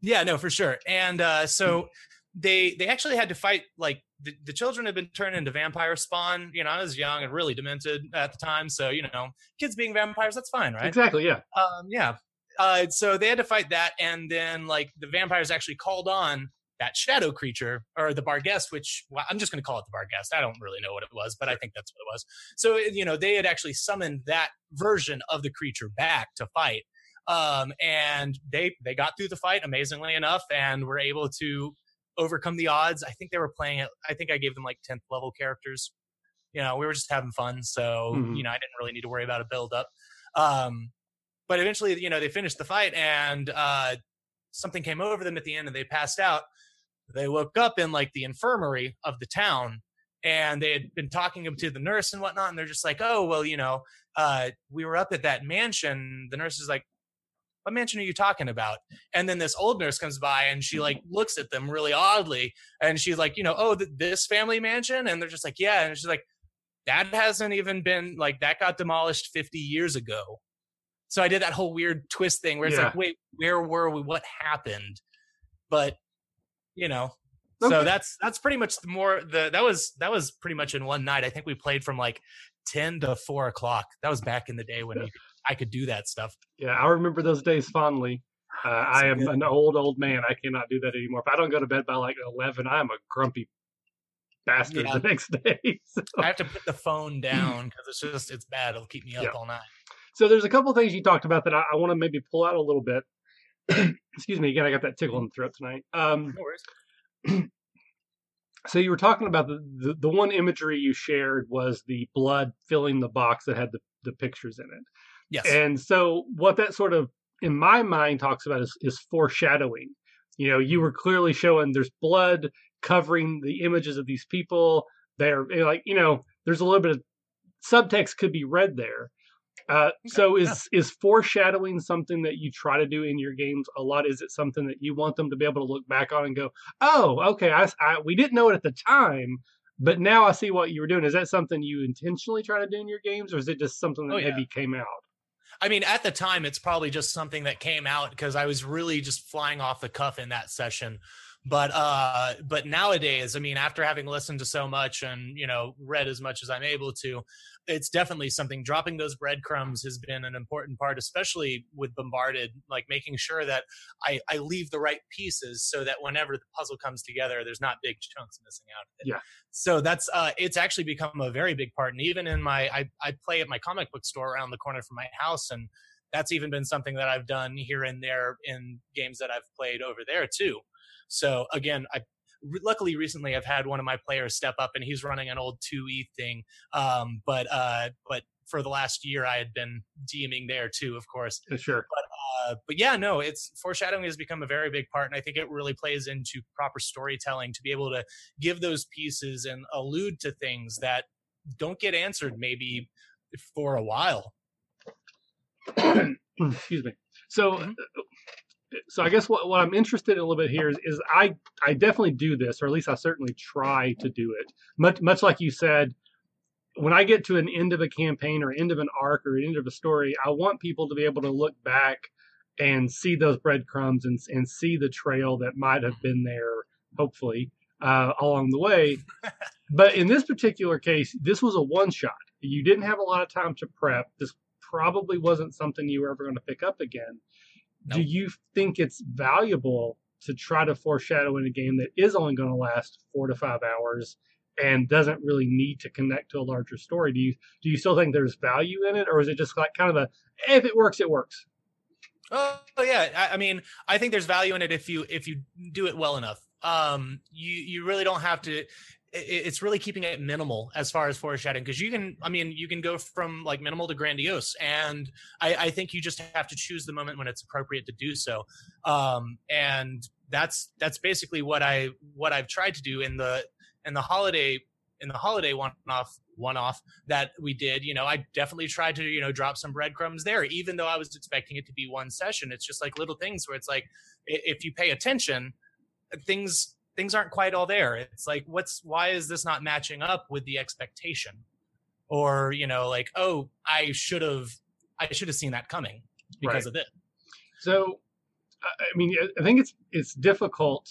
S3: yeah, no, for sure. And uh, so they they actually had to fight like the, the children had been turned into vampire spawn. You know, I was young and really demented at the time, so you know, kids being vampires, that's fine, right?
S2: Exactly. Yeah.
S3: Um, yeah. Uh, so they had to fight that, and then like the vampires actually called on that shadow creature or the Barghest, which well, I'm just going to call it the Barghest. I don't really know what it was, but I think that's what it was. So you know, they had actually summoned that version of the creature back to fight, um, and they they got through the fight amazingly enough, and were able to overcome the odds. I think they were playing it. I think I gave them like 10th level characters. You know, we were just having fun, so
S2: Mhm.
S3: you know, I didn't really need to worry about a build up. Um, but eventually, you know, they finished the fight, and uh, something came over them at the end, and they passed out. They woke up in like the infirmary of the town, and they had been talking to the nurse and whatnot, and they're just like, "Oh, well, you know, uh, we were up at that mansion." The nurse is like, "What mansion are you talking about?" And then this old nurse comes by, and she like mm-hmm. looks at them really oddly, and she's like, "You know, oh, th- this family mansion," and they're just like, "Yeah," and she's like. that hasn't even been like that got demolished 50 years ago. So I did that whole weird twist thing where it's
S2: Yeah.
S3: like, wait, where were we? What happened? But you know,
S2: Okay.
S3: so that's that's pretty much the more the that was that was pretty much in one night. I think we played from like 10 to 4 o'clock. That was back in the day when you, I could do that stuff.
S2: Yeah, I remember those days fondly. Uh, I am
S3: good.
S2: an old, old man. I cannot do that anymore. If I don't go to bed by like 11, I am a grumpy bastard
S3: Yeah.
S2: the next day. So,
S3: I have to put the phone down because it's just it's bad. It'll keep me up
S2: Yeah.
S3: all night.
S2: so there's a couple things you talked about that I, I want to maybe pull out a little bit. Excuse me. Again, I got that tickle in the throat tonight. Um,
S3: No worries.
S2: so you were talking about the, the, the one imagery you shared was the blood filling the box that had the, the pictures in it.
S3: Yes.
S2: And so what that sort of in my mind talks about is, is foreshadowing. You know, you were clearly showing there's blood covering the images of these people. They're eh, like, you know, there's a little bit of subtext could be read there. Uh, so is is foreshadowing something that you try to do in your games a lot? Is it something that you want them to be able to look back on and go, "Oh, okay, I, I we didn't know it at the time, but now I see what you were doing." Is that something you intentionally try to do in your games, or is it just something that
S3: Oh, yeah.
S2: maybe came out?
S3: I mean, at the time, it's probably just something that came out because I was really just flying off the cuff in that session. But uh, but nowadays, I mean, after having listened to so much and you know read as much as I'm able to, it's definitely something. Dropping those breadcrumbs has been an important part, especially with bombarded. Like making sure that I I leave the right pieces so that whenever the puzzle comes together, there's not big chunks missing out of it.
S2: Yeah.
S3: So that's uh, it's actually become a very big part, and even in my I I play at my comic book store around the corner from my house, and that's even been something that I've done here and there in games that I've played over there too. So again, I re- luckily recently I've had one of my players step up and he's running an old 2e thing. Um, but uh, but for the last year I had been DMing there too, of course.
S2: Uh, Sure.
S3: Uh, but yeah, no, it's foreshadowing has become a very big part, and I think it really plays into proper storytelling to be able to give those pieces and allude to things that don't get answered maybe for a while.
S2: Excuse me. So,
S3: Mhm.
S2: So I guess what, what I'm interested in a little bit here is, is I I definitely do this, or at least I certainly try to do it. Much much like you said, when I get to an end of a campaign or end of an arc or end of a story, I want people to be able to look back and see those breadcrumbs and and see the trail that might have been there, hopefully, uh, along the way. but in this particular case, this was a one shot. You didn't have a lot of time to prep. This probably wasn't something you were ever going to pick up again. Do you think it's valuable to try to foreshadow in a game that is only going to last four to five hours and doesn't really need to connect to a larger story? Do you do you still think there's value in it, or is it just like kind of a if it works, it works?
S3: Oh yeah, I, I mean, I think there's value in it if you if you do it well enough. Um, you you really don't have to. It's really keeping it minimal as far as foreshadowing because you can. I mean, you can go from like minimal to grandiose, and I, I think you just have to choose the moment when it's appropriate to do so. Um, and that's that's basically what I what I've tried to do in the in the holiday in the holiday one off one off that we did you know i definitely tried to you know drop some breadcrumbs there even though i was expecting it to be one session it's just like little things where it's like if you pay attention things things aren't quite all there it's like what's why is this not matching up with the expectation or you know like oh i should have i should have seen that coming because
S2: Right.
S3: of this
S2: So, I mean, I- think it's it's difficult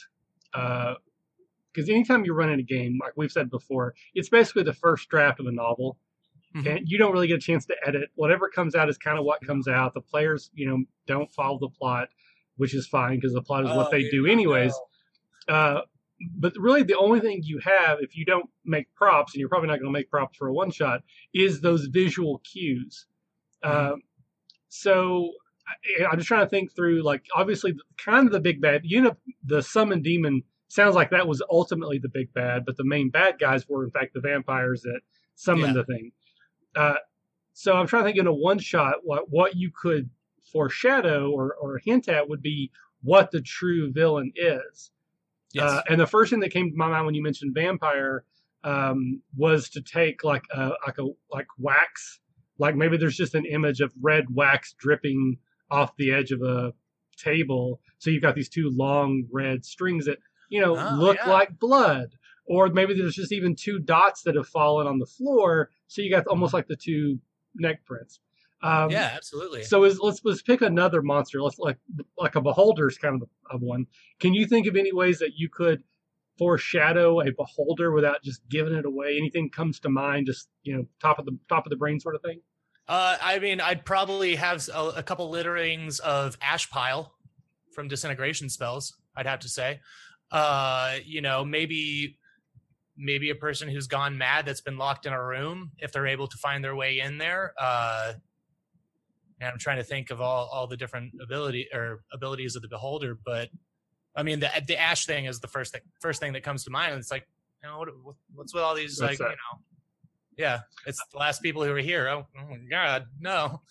S2: because anytime you're running a game, like we've said before, it's basically the first draft of a novel,
S3: Mhm.
S2: and you don't really get a chance to edit. Whatever comes out is kind of what comes out. The players, you know, don't follow the plot, which is fine because the plot is what
S3: Oh,
S2: they
S3: yeah,
S2: do anyways. Uh, but really, the only thing you have if you don't make props, and you're probably not going to make props for a one shot, is those visual cues.
S3: Mhm.
S2: Um, so I, I'm just trying to think through, like, obviously, the, kind of the big bad. You know, the summon demon sounds like that was ultimately the big bad, but the main bad guys were, in fact, the vampires that summoned
S3: Yeah.
S2: the thing. Uh, so I'm trying to think in a one shot what what you could foreshadow or, or hint at would be what the true villain is.
S3: Yes
S2: Uh, and the first thing that came to my mind when you mentioned vampire um, was to take like a like a like wax, like maybe there's just an image of red wax dripping off the edge of a table. So you've got these two long red strings that you know
S3: Oh,
S2: look
S3: yeah.
S2: like blood, or maybe there's just even two dots that have fallen on the floor So you got almost like the two neck prints. Um,
S3: yeah, absolutely.
S2: So is, let's let's pick another monster. Let's like like a beholder's kind of of one. Can you think of any ways that you could foreshadow a beholder without just giving it away? Anything comes to mind? Just you know, top of the top of the brain sort of thing.
S3: Uh, I mean, I'd probably have a, a couple litterings of ash pile from disintegration spells. I'd have to say, uh, you know, maybe maybe a person who's gone mad that's been locked in a room if they're able to find their way in there. Uh, and I'm trying to think of all all the different ability or abilities of the beholder, but I mean the the ash thing is the first thing first thing that comes to mind. It's like, you know, what, what's with all these
S2: What's
S3: like
S2: that?
S3: you know. Yeah, it's the last people who are here. Oh, oh god, no!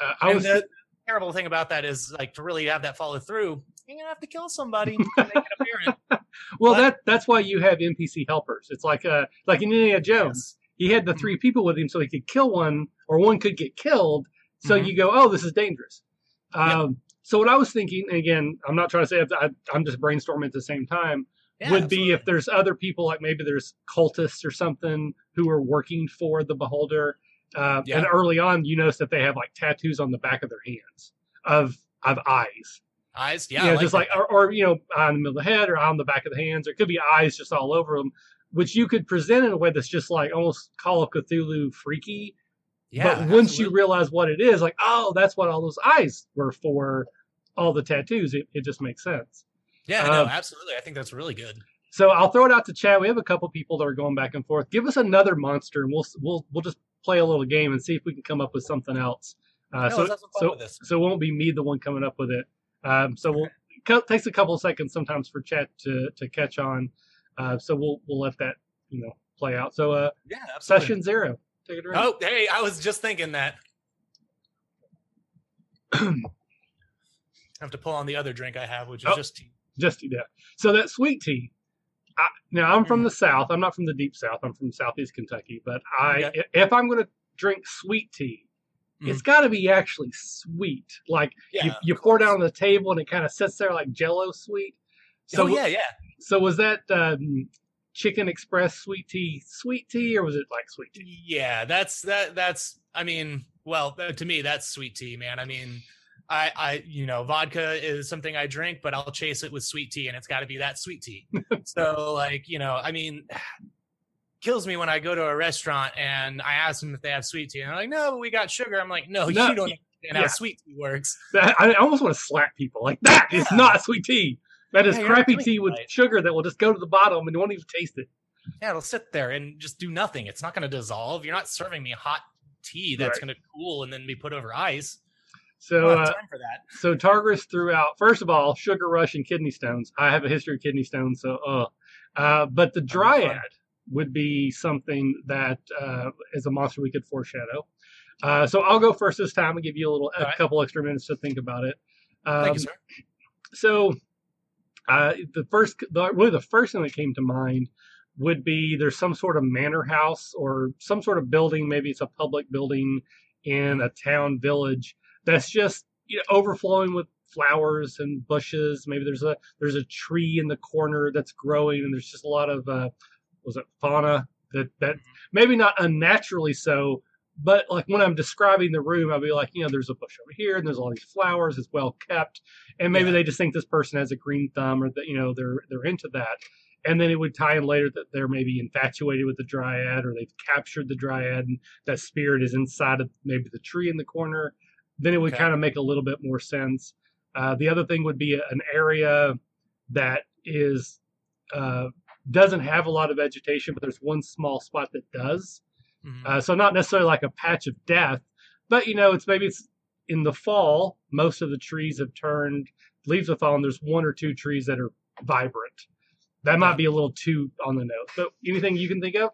S2: Uh, I
S3: And
S2: was
S3: the terrible thing about that is, like, to really have that follow through, you're gonna have to kill somebody to make it
S2: well
S3: but-
S2: that that's why you have NPC helpers. It's like uh like in Indiana Jones. He had the three people with him so he could kill one or one could get killed. So
S3: Mhm.
S2: you go, oh, this is dangerous.
S3: Yep.
S2: Um, so what I was thinking, again, I'm not trying to say I, I'm just brainstorming at the same time.
S3: Yeah,
S2: would be if there's other people like maybe there's cultists or something who are working for the beholder uh,
S3: Yeah.
S2: and early on you notice that they have like tattoos on the back of their hands of of eyes
S3: eyes.
S2: you
S3: Yeah,
S2: know,
S3: I
S2: just
S3: that.
S2: like or, or you know on the middle of the head or on the back of the hands or it could be eyes just all over them which you could present in a way that's just like almost call of cthulhu freaky
S3: yeah,
S2: but once you realize what it is like oh that's what all those eyes were for all the tattoos it, it just makes sense
S3: yeah, no,
S2: um,
S3: absolutely. I think that's really good.
S2: So I'll throw it out to chat. We have a couple people that are going back and forth. Give us another monster, and we'll we'll we'll just play a little game and see if we can come up with something else. Uh,
S3: No,
S2: so
S3: let's have some fun
S2: so so it won't be me the one coming up with it. Um, so we'll it takes a couple of seconds sometimes for chat to to catch on. Uh, so we'll we'll let that you know play out. So uh,
S3: Yeah, absolutely.
S2: session zero. Take it away.
S3: Oh, hey, I was just thinking that. I have to pull on the other drink I have, which is
S2: Oh.
S3: just tea.
S2: just yeah. So that sweet tea. I, now I'm from the south. I'm not from the deep south. I'm from southeast Kentucky. But I,
S3: Okay.
S2: if I'm going to drink sweet tea, it's
S3: Mhm.
S2: got to be actually sweet. Like
S3: Yeah,
S2: you, you pour it down on the table and it kind of sits there like Jello sweet. So
S3: oh yeah, yeah.
S2: so was that um, Chicken Express sweet tea sweet tea or was it like sweet tea?
S3: Yeah, that's that. That's. I mean, well, to me, that's sweet tea, man. I mean, I, I, you know, vodka is something I drink, but I'll chase it with sweet tea, and it's got to be that sweet tea. so, like, you know, I mean, kills me when I go to a restaurant and I ask them if they have sweet tea, and they're like, "No, but we got sugar." I'm like, "No,
S2: No,
S3: you don't
S2: yeah.
S3: how sweet tea works."
S2: I, I almost want to slap people like that is
S3: Yeah.
S2: not sweet tea. That is
S3: Yeah,
S2: crappy tea with
S3: right.
S2: sugar that will just go to the bottom and you won't even taste it.
S3: Yeah, it'll sit there and just do nothing. It's not going to dissolve. You're not serving me hot tea that's
S2: Right.
S3: going to cool and then be put over ice.
S2: So uh,
S3: time for that.
S2: So Targris threw out first of all sugar rush and kidney stones. I have a history of kidney stones, so uh, uh but the dryad would be something that uh, is a monster we could foreshadow. Uh, so I'll go first this time and give you a little a
S3: right.
S2: couple extra minutes to think about it. Um,
S3: Thank you, sir.
S2: so uh, the first, the, really the first thing that came to mind would be there's some sort of manor house or some sort of building, maybe it's a public building in a town village that's just you know, overflowing with flowers and bushes. Maybe there's a there's a tree in the corner that's growing, and there's just a lot of uh, was it fauna that that maybe not unnaturally so, but like when I'm describing the room, I'll be like, you know, there's a bush over here, and there's all these flowers. It's well kept, and maybe
S3: Yeah.
S2: they just think this person has a green thumb, or that you know they're they're into that. And then it would tie in later that they're maybe infatuated with the dryad, or they've captured the dryad, and that spirit is inside of maybe the tree in the corner. Then it would
S3: Okay.
S2: kind of make a little bit more sense. Uh, the other thing would be an area that is uh, doesn't have a lot of vegetation, but there's one small spot that does.
S3: Mhm.
S2: Uh, so not necessarily like a patch of death, but you know, it's maybe it's in the fall. Most of the trees have turned leaves have fallen. There's one or two trees that are vibrant. That might be a little too on the nose. But anything you can think of?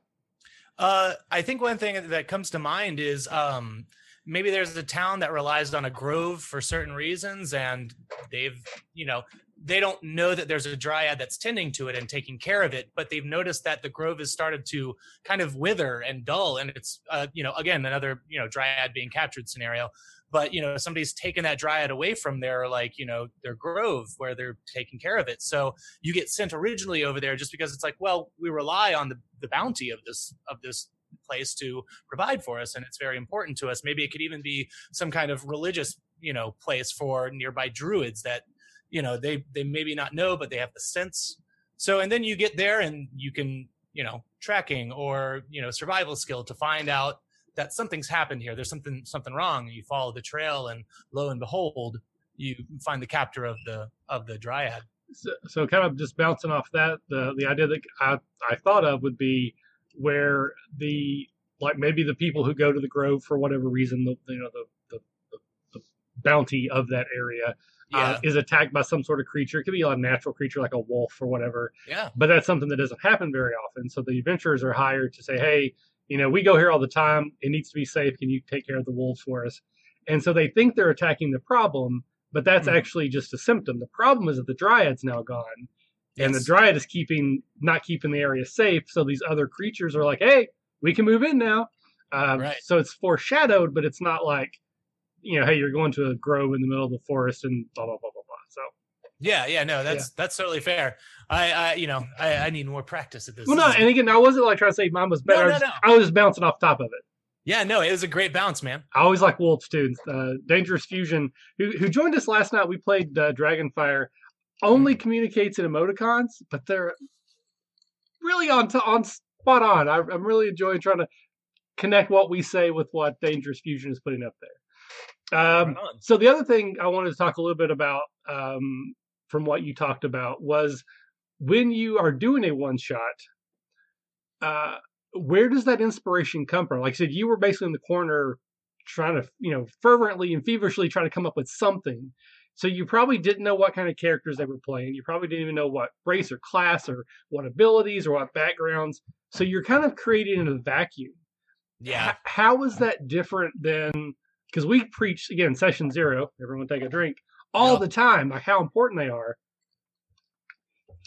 S3: Uh, I think one thing that comes to mind is um, maybe there's a town that relies on a grove for certain reasons, and they've, you know, they don't know that there's a dryad that's tending to it and taking care of it, but they've noticed that the grove has started to kind of wither and dull, and it's, uh, you know, again another, you know, dryad being captured scenario. But you know, somebody's taken that dryad away from their like, you know, their grove where they're taking care of it. So you get sent originally over there just because it's like, well, we rely on the, the bounty of this of this place to provide for us and it's very important to us maybe it could even be some kind of religious you know place for nearby druids that you know they they maybe not know but they have the sense. So and then you get there and you can you know tracking or you know survival skill to find out that something's happened here. There's something something wrong. You follow the trail and lo and behold you find the captor of the of the dryad.
S2: So, so kind of just bouncing off that, the the idea that I I thought of would be where the like maybe the people who go to the grove for whatever reason, the you know the, the, the bounty of that area. Uh,
S3: yeah
S2: Uh, is attacked by some sort of creature. It could be a natural creature like a wolf or whatever,
S3: yeah
S2: but that's something that doesn't happen very often. So the adventurers are hired to say, "Hey, you know, we go here all the time. It needs to be safe. Can you take care of the wolves for us?" And so they think they're attacking the problem, but that's
S3: Mhm.
S2: actually just a symptom. The problem is that the dryad's now gone, and the dryad is keeping not keeping the area safe. So these other creatures are like, "Hey, we can move in now." Um,
S3: Right.
S2: So it's foreshadowed, but it's not like, you know, hey, you're going to a grove in the middle of the forest and blah blah blah blah blah. So
S3: yeah yeah no that's that's totally fair i i you know i i need more practice at this
S2: well, no, and again, I wasn't like trying to say mine was better.
S3: No,
S2: I,
S3: no,
S2: was,
S3: no.
S2: I was just bouncing off top of it.
S3: yeah no it was a great bounce man
S2: I always like wolves too. Uh, Dangerous Fusion, who who joined us last night. We played uh, Dragonfire. Only
S3: Mm.
S2: communicates in emoticons, but they're really on to, on spot on. I, I'm really enjoying trying to connect what we say with what Dangerous Fusion is putting up there. Um,
S3: Right
S2: so the other thing I wanted to talk a little bit about um, from what you talked about was when you are doing a one shot. Uh, where does that inspiration come from? Like I said, you were basically in the corner trying to, you know, fervently and feverishly trying to come up with something. So you probably didn't know what kind of characters they were playing. You probably didn't even know what race or class or what abilities or what backgrounds. So you're kind of creating in a vacuum.
S3: yeah
S2: H- how is that different than because we preach again session zero everyone take a drink all
S3: Yeah.
S2: the time like how important they are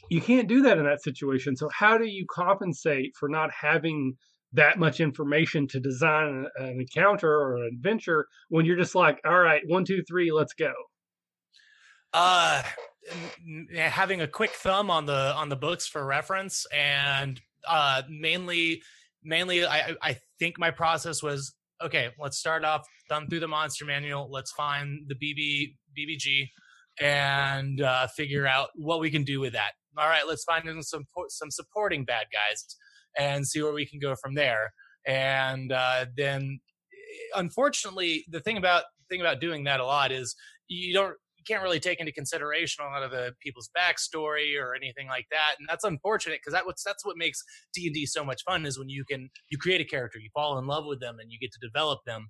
S2: you can't do that in that situation so how do you compensate for not having that much information to design an, encounter or an adventure when you're just like all right one two three let's go
S3: uh having a quick thumb on the on the books for reference and uh mainly mainly i i think my process was okay let's start off thumb through the monster manual. Let's find the bb bbg and uh figure out what we can do with that. All right let's find some some supporting bad guys and see where we can go from there. And uh then unfortunately the thing about thing about doing that a lot is you don't you can't really take into consideration a lot of the people's backstory or anything like that and that's unfortunate because that what's that's what makes d&d so much fun is when you can you create a character you fall in love with them and you get to develop them.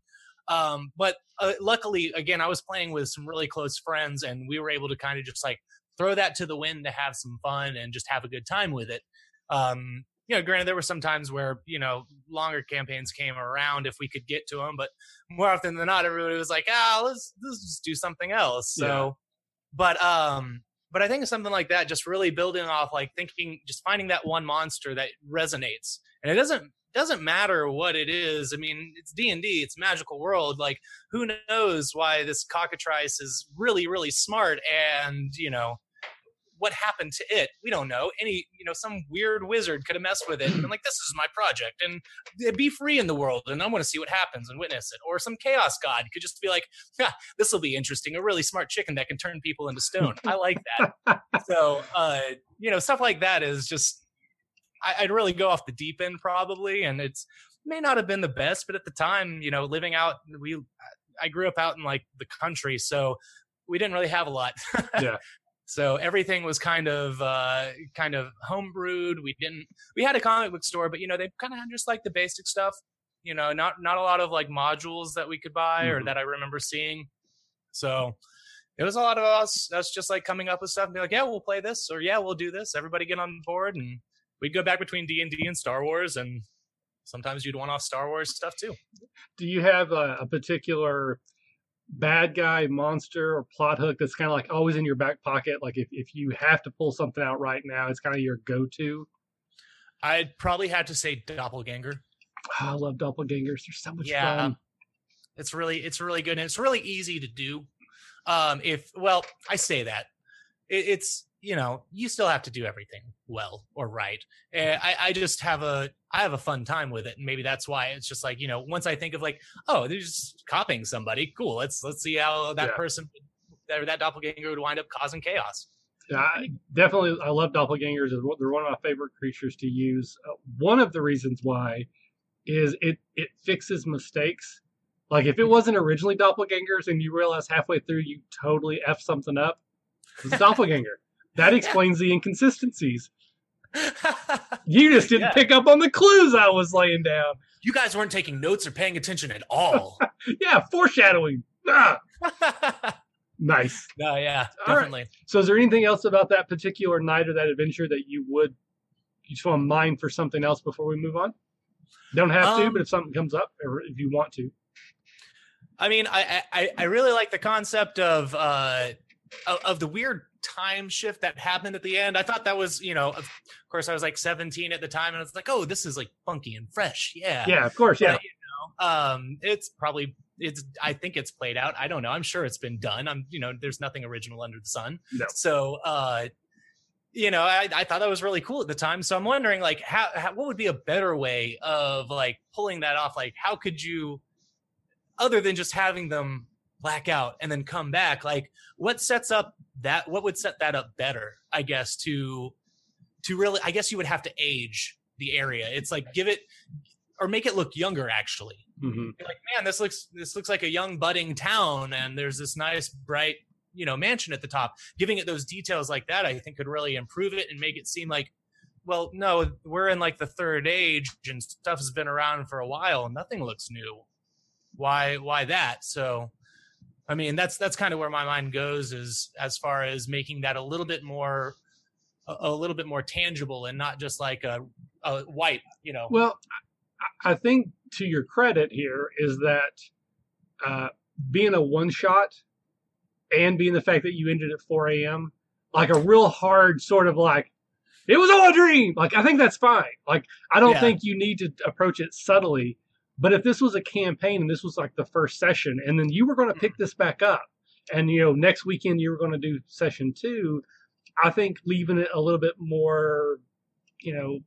S3: Um, but uh, luckily again i was playing with some really close friends and we were able to kind of just like throw that to the wind to have some fun and just have a good time with it. Um, you know granted there were some times where you know longer campaigns came around if we could get to them but more often than not everybody was like ah let's, let's just do something else so
S2: Yeah.
S3: but um but i think something like that just really building off like thinking just finding that one monster that resonates and it doesn't doesn't matter what it is i mean it's d&d it's magical world like who knows why this cockatrice is really really smart and you know what happened to it we don't know. Any you know some weird wizard could have messed with it and like this is my project and be free in the world and i want to see what happens and witness it. Or some chaos god could just be like "Ha, this will be interesting a really smart chicken that can turn people into stone. I like that. So uh you know stuff like that is just I, i'd really go off the deep end probably and it's may not have been the best but at the time you know living out we i grew up out in like the country so we didn't really have a lot.
S2: Yeah.
S3: so everything was kind of uh kind of homebrewed. We didn't we had a comic book store but you know they kind of had just like the basic stuff you know not not a lot of like modules that we could buy or
S2: Mhm.
S3: that i remember seeing. So it was a lot of us us just like coming up with stuff and be like yeah we'll play this or yeah we'll do this. Everybody get on board and we'd go back between d&d and star wars and sometimes you'd want off star wars stuff too.
S2: Do you have a, a particular bad guy monster or plot hook that's kind of like always in your back pocket like if, if you have to pull something out right now it's kind of your go-to?
S3: I'd probably have to say doppelganger.
S2: Oh, i love doppelgangers they're so much
S3: Yeah.
S2: fun.
S3: It's really it's really good and it's really easy to do. Um if well i say that. It, it's you know, you still have to do everything well or right. And I, I just have a I have a fun time with it, and maybe that's why it's just like you know, once I think of like, oh, they're just copying somebody, cool. Let's let's see how that
S2: Yeah.
S3: person that that doppelganger would wind up causing chaos.
S2: Yeah, I, definitely, I love doppelgangers. They're one of my favorite creatures to use. Uh, one of the reasons why is it it fixes mistakes. Like if it wasn't originally doppelgangers and you realize halfway through you totally f something up, it's a doppelganger. That explains the inconsistencies. You just didn't
S3: Yeah.
S2: pick up on the clues I was laying down.
S3: you guys weren't taking notes or paying attention at all.
S2: Yeah, foreshadowing. Ah, nice.
S3: no, yeah,
S2: All right.
S3: definitely.
S2: So, is there anything else about that particular night or that adventure that you would you just want to mind for something else before we move on? Don't have to,
S3: Um,
S2: but if something comes up, or if you want to,
S3: I mean, I, I I really like the concept of uh of, the weird time shift that happened at the end. I thought that was, you know, of course, I was like 17 at the time, and it's like, oh, this is like funky and fresh. Yeah,
S2: yeah, of course, yeah,
S3: But, you know, um, it's probably it's. I think it's played out. I don't know. I'm sure it's been done. I'm, you know, there's nothing original under the sun.
S2: No.
S3: So, uh, you know, I, I thought that was really cool at the time. So I'm wondering, like, how, how what would be a better way of like pulling that off? Like, how could you, other than just having them black out and then come back, like, what sets up that? What would set that up better? I guess to to really, I guess you would have to age the area. It's like give it or make it look younger actually
S2: hmm
S3: like man this looks this looks like a young budding town and there's this nice bright you know mansion at the top giving it those details like that i think could really improve it and make it seem like well no we're in like the third age and stuff has been around for a while and nothing looks new why why that so i mean that's that's kind of where my mind goes is as far as making that a little bit more a, a little bit more tangible and not just like a, a white you know
S2: Well, I, think to your credit here is that uh, being a one shot and being the fact that you ended at 4 a.m., like a real hard sort of like, it was all a dream. Like, I think that's fine. Like, I don't
S3: Yeah.
S2: think you need to approach it subtly. But if this was a campaign and this was like the first session, and then you were going to pick this back up, and you know, next weekend you were going to do session two, I think leaving it a little bit more, you know,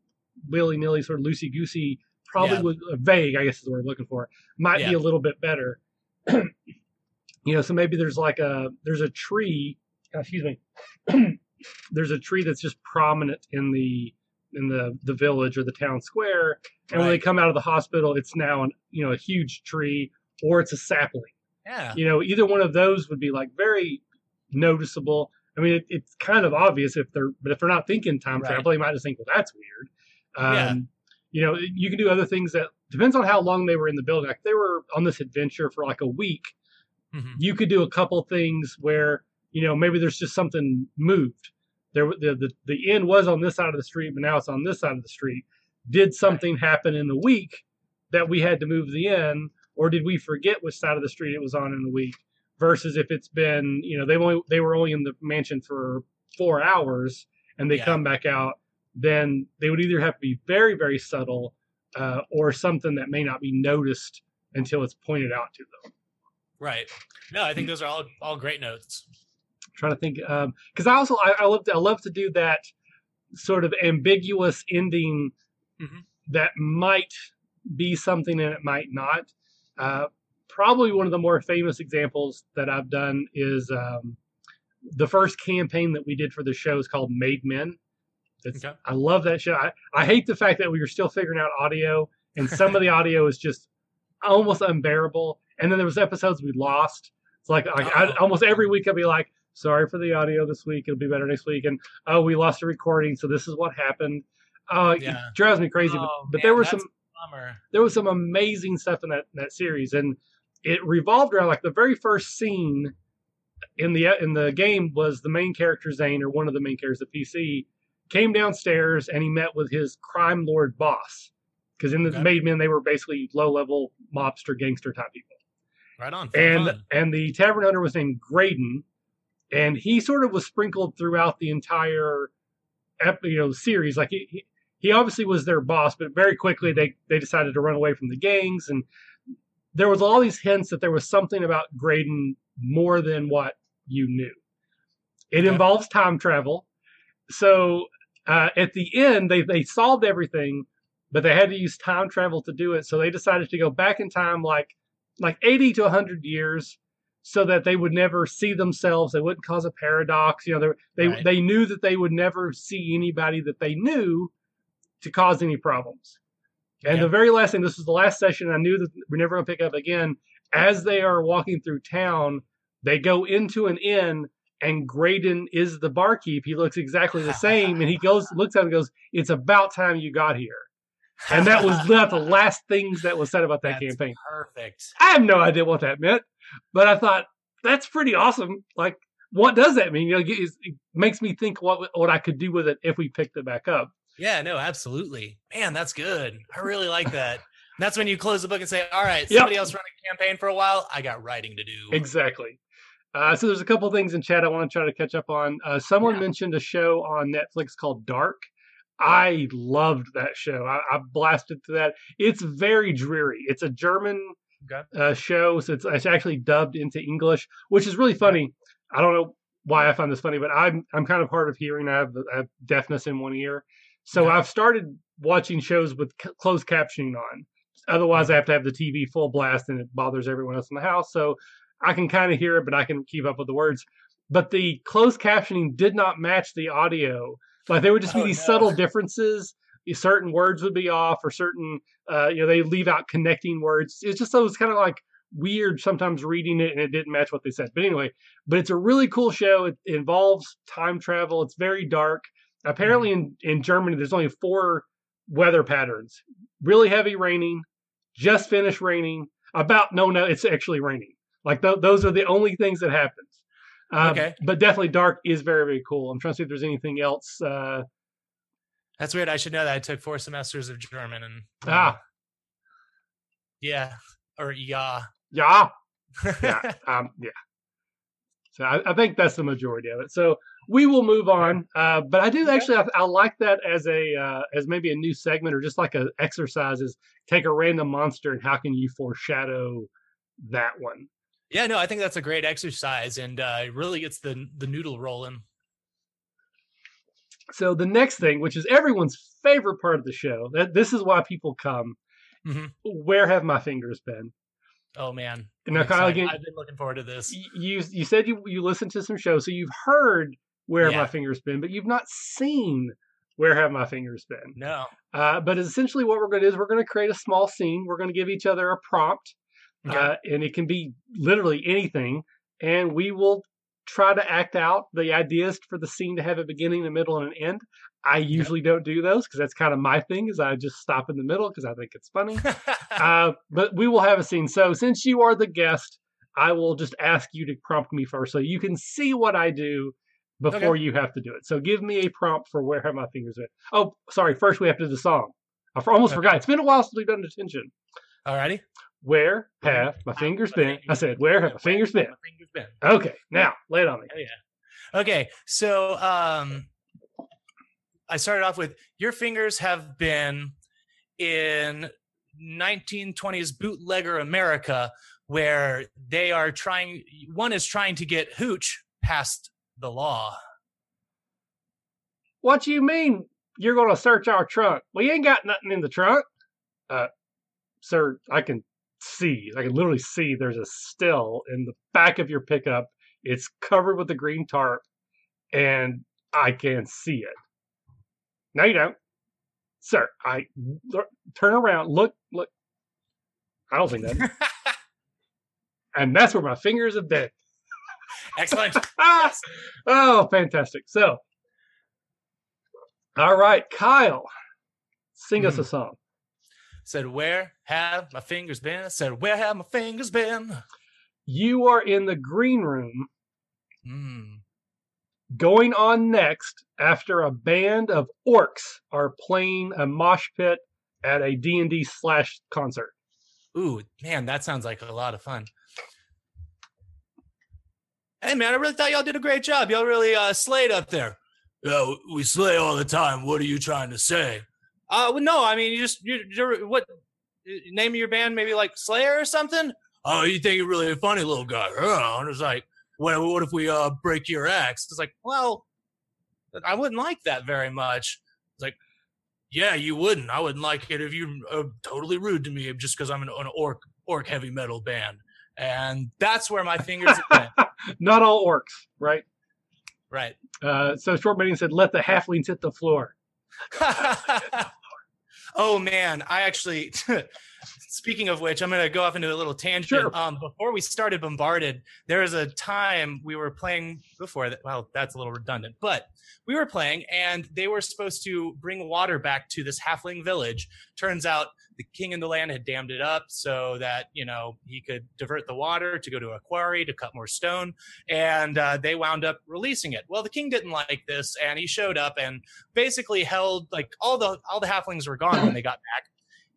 S2: willy nilly, sort of loosey goosey, probably
S3: Yeah.
S2: would uh, vague. I guess is the word I'm looking for. Might be a little bit better. you know, so maybe there's like a there's a tree. Excuse me. there's a tree that's just prominent in the in the the village or the town square, and when they come out of the hospital, it's now an you know a huge tree or it's a sapling.
S3: yeah
S2: You know, either one of those would be like very noticeable. I mean, it, it's kind of obvious if they're, but if they're not thinking time
S3: Right.
S2: travel, they might just think, well, that's weird. Um,
S3: Yeah.
S2: You know, you can do other things that depends on how long they were in the building. Like they were on this adventure for like a week.
S3: Mhm.
S2: You could do a couple things where you know maybe there's just something moved. There, the, the the inn was on this side of the street, but now it's on this side of the street. Did something happen in the week that we had to move the end, or did we forget which side of the street it was on in the week? Versus if it's been, you know, they only they were only in the mansion for four hours and they
S3: Yeah.
S2: come back out, then they would either have to be very very subtle, uh, or something that may not be noticed until it's pointed out to them.
S3: Right. No, I think those are all all great notes.
S2: Trying to think because I also I, I love to, I love to do that sort of ambiguous ending
S3: Mhm.
S2: that might be something and it might not. Uh, probably one of the more famous examples that I've done is um, the first campaign that we did for the show is called Made Men.
S3: Okay.
S2: I love that show. I, I hate the fact that we were still figuring out audio, and some of the audio is just almost unbearable. And then there was episodes we lost. It's like, like I, almost every week I'd be like, "Sorry for the audio this week. It'll be better next week." And oh, we lost a recording, so this is what happened. Oh, it
S3: Yeah.
S2: drives me crazy. but
S3: Oh,
S2: but there
S3: man,
S2: were some
S3: Bummer.
S2: there was some amazing stuff in that that series, and it revolved around like the very first scene in the in the game was the main character Zane or one of the main characters, the PC, came downstairs and he met with his crime lord boss. Because in the
S3: Okay.
S2: Made Men, they were basically low level mobster gangster type people
S3: Right on.
S2: And
S3: fun.
S2: and the tavern owner was named Graydon, and he sort of was sprinkled throughout the entire, ep- you know, series. Like he, he he obviously was their boss, but very quickly they they decided to run away from the gangs, and there was all these hints that there was something about Graydon more than what you knew. It
S3: Okay.
S2: involves time travel. so uh, at the end, they they solved everything, but they had to use time travel to do it. So they decided to go back in time, like like eighty to hundred years, so that they would never see themselves. They wouldn't cause a paradox. You know, they they
S3: Right.
S2: they knew that they would never see anybody that they knew to cause any problems. And
S3: Yeah.
S2: the very last thing, this was the last session. I knew that we're never going to pick up again. As they are walking through town, they go into an inn, and Graydon is the barkeep. He looks exactly the same, and he goes, looks at him, and goes, "It's about time you got here." And that was not the last things that was said about that
S3: That's
S2: campaign.
S3: Perfect.
S2: I have no idea what that meant, but I thought that's pretty awesome. Like, what does that mean? You know, it, makes me think what what I could do with it if we picked it back up.
S3: Yeah, no, absolutely. Man, that's good. I really like that. That's when you close the book and say, "All right,
S2: Yep.
S3: somebody else run a campaign for a while. I got writing to do."
S2: Exactly. Uh, so there's a couple things in chat I want to try to catch up on. Uh, someone
S3: Yeah.
S2: mentioned a show on Netflix called Dark. I loved that show. I, I blasted to that. It's very dreary. It's a German. Uh, show, so it's, it's actually dubbed into English, which is really funny. I don't know why I find this funny, but I'm I'm kind of hard of hearing. I have, I have deafness in one ear, so. I've started watching shows with c- closed captioning on. Otherwise, I have to have the TV full blast, and it bothers everyone else in the house. So I can kind of hear it, but I can keep up with the words. But the closed captioning did not match the audio. Like there would just be
S3: Oh,
S2: these
S3: no.
S2: subtle differences. Certain words would be off, or certain, uh, you know, they leave out connecting words. It's just those kind of like weird sometimes reading it and it didn't match what they said. But anyway, but it's a really cool show. It, involves time travel. It's very dark. Apparently, in in Germany, there's only four weather patterns: really heavy raining, just finished raining. About no, no, it's actually raining. Like th- those are the only things that happens. Uh,
S3: Okay.
S2: But definitely, dark is very very cool. I'm trying to see if there's anything else. Uh,
S3: That's weird. I should know that. I took four semesters of German and
S2: ah,
S3: yeah, or yeah.
S2: yeah, yeah, um, yeah. So I, I think that's the majority of it. So we will move on. Uh, but I do actually I, I like that as a uh, as maybe a new segment or just like a exercise is take a random monster and how can you foreshadow that one.
S3: yeah, no, I think that's a great exercise and uh, it really gets the the noodle rolling.
S2: So the next thing, which is everyone's favorite part of the show, that this is why people come.
S3: Mhm.
S2: Where have my fingers been?
S3: Oh man,
S2: Now, Kyle, again-
S3: I've been looking forward to this.
S2: You you said you you listened to some shows, so you've heard where have
S3: Yeah.
S2: my fingers been, but you've not seen where have my fingers been.
S3: No,
S2: Uh, but essentially, what we're going to do is we're going to create a small scene. We're going to give each other a prompt,
S3: Okay.
S2: uh, and it can be literally anything. And we will try to act out the ideas for the scene to have a beginning, a middle, and an end. I usually don't do those because that's kind of my thing. Is I just stop in the middle because I think it's funny. uh, but we will have a scene. So since you are the guest, I will just ask you to prompt me first, so you can see what I do before you have to do it. So give me a prompt for where have my fingers been. Oh, sorry. First, we have to do the song. I almost
S3: Okay.
S2: forgot. It's been a while since we've done detention.
S3: Alrighty.
S2: Where have my fingers been? I said, where have my fingers been?
S3: My fingers been.
S2: Okay, now lay it on me.
S3: Oh yeah. Okay, so um, I started off with your fingers have been in 1920s bootlegger America, where they are trying. One is trying to get hooch past the law.
S2: What do you mean you're going to search our trunk? We ain't got nothing in the trunk. Uh, sir, I can see. I can literally see there's a still in the back of your pickup. It's covered with a green tarp, and I can see it. No, you don't. Sir, I turn around, look, look. I don't think that. and that's where my fingers have been.
S3: Excellent. Yes.
S2: Oh, fantastic. So, all right, Kyle, sing us a hmm. song.
S3: Said, where have my fingers been? Said, where have my fingers been?
S2: You are in the green room
S3: Mm.
S2: going on next after a band of orcs are playing a mosh pit at a D&D slash concert.
S3: Ooh, man, that sounds like a lot of fun. Hey, man, I really thought y'all did a great job. Y'all really uh, slayed up there. Yeah, we slay all the time. What are you trying to say? Uh, well, no, I mean, you just you, you're what name of your band? Maybe like Slayer or something. Oh, you think you're really a funny little guy? Huh? And it's like, what? What if we uh break your axe? It's like, well, I wouldn't like that very much. It's like, yeah, you wouldn't. I wouldn't like it if you are totally rude to me just because I'm an, an orc orc heavy metal band. And that's where my fingers went.
S2: Not all orcs, right?
S3: Right.
S2: Uh, so short meeting said, "Let the halflings hit the floor."
S3: oh man, I actually. Speaking of which, I'm going to go off into a little tangent.
S2: Sure.
S3: Um, before we started Bombarded, there was a time we were playing before that. Well, that's a little redundant, but we were playing and they were supposed to bring water back to this halfling village. Turns out the king in the land had dammed it up so that, you know, he could divert the water to go to a quarry to cut more stone. And uh, they wound up releasing it. Well, the king didn't like this and he showed up and basically held like all the all the halflings were gone when they got back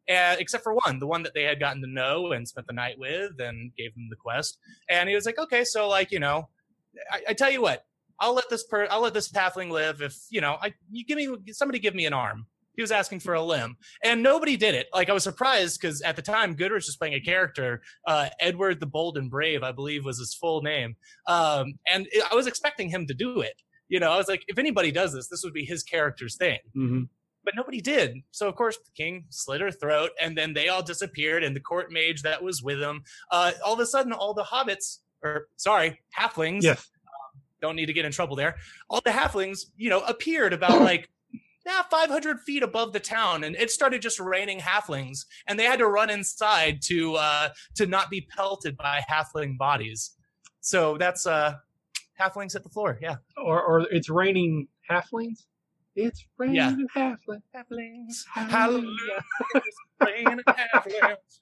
S3: uh, except for one, the one that they had gotten to know and spent the night with and gave them the quest. And he was like, okay, so like, you know, I, I tell you what, I'll let this per, I'll let this halfling live if, you know, I, you give me, somebody give me an arm. He was asking for a limb and nobody did it. Like I was surprised because at the time Goodrich was playing a character, uh, Edward the Bold and Brave, I believe was his full name. Um, and it, I was expecting him to do it. You know, I was like, if anybody does this, this would be his character's thing
S2: Mm-hmm.
S3: But nobody did. So of course the king slit her throat, and then they all disappeared, and the court mage that was with them. Uh, all of a sudden, all the hobbits, or sorry, halflings,
S2: Yes.
S3: don't need to get in trouble there. All the halflings, you know, appeared about like. Yeah, 500 feet above the town, and it started just raining halflings, and they had to run inside to uh, to not be pelted by halfling bodies. So that's uh, halflings hit the floor. Yeah,
S2: Or, or it's raining halflings. It's raining
S3: Yeah.
S2: halflings.
S3: halflings.
S2: Hallelujah.
S3: Raining halflings.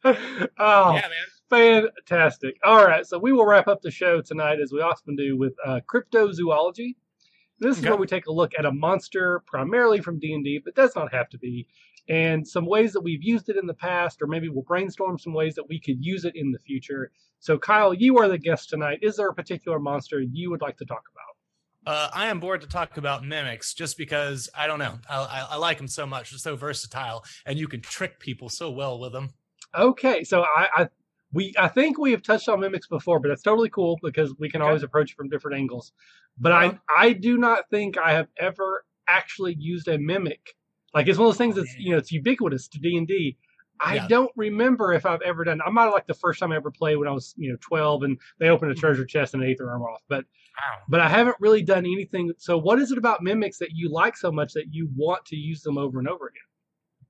S2: oh,
S3: Yeah, man.
S2: fantastic! All right, so we will wrap up the show tonight as we often do with uh, cryptozoology. This is
S3: Okay.
S2: where we take a look at a monster, primarily from D and D, but does not have to be, and some ways that we've used it in the past, or maybe we'll brainstorm some ways that we could use it in the future. So, Kyle, you are the guest tonight. Is there a particular monster you would like to talk about?
S3: Uh, I am bored to talk about mimics just because I don't know. I, I, I like them so much. They're so versatile, and you can trick people so well with them.
S2: Okay, so I, I we I think we have touched on mimics before, but that's totally cool because we can
S3: Okay.
S2: always approach it from different angles. But
S3: Uh-huh.
S2: I I do not think I have ever actually used a mimic. Like it's one of those things that's you know it's ubiquitous to D and D. I
S3: Yeah.
S2: don't remember if I've ever done. I might have like the first time I ever played when I was you know twelve and they opened a
S3: Mhm.
S2: treasure chest and ate their arm off. But
S3: Wow.
S2: but I haven't really done anything. So what is it about mimics that you like so much that you want to use them over and over again?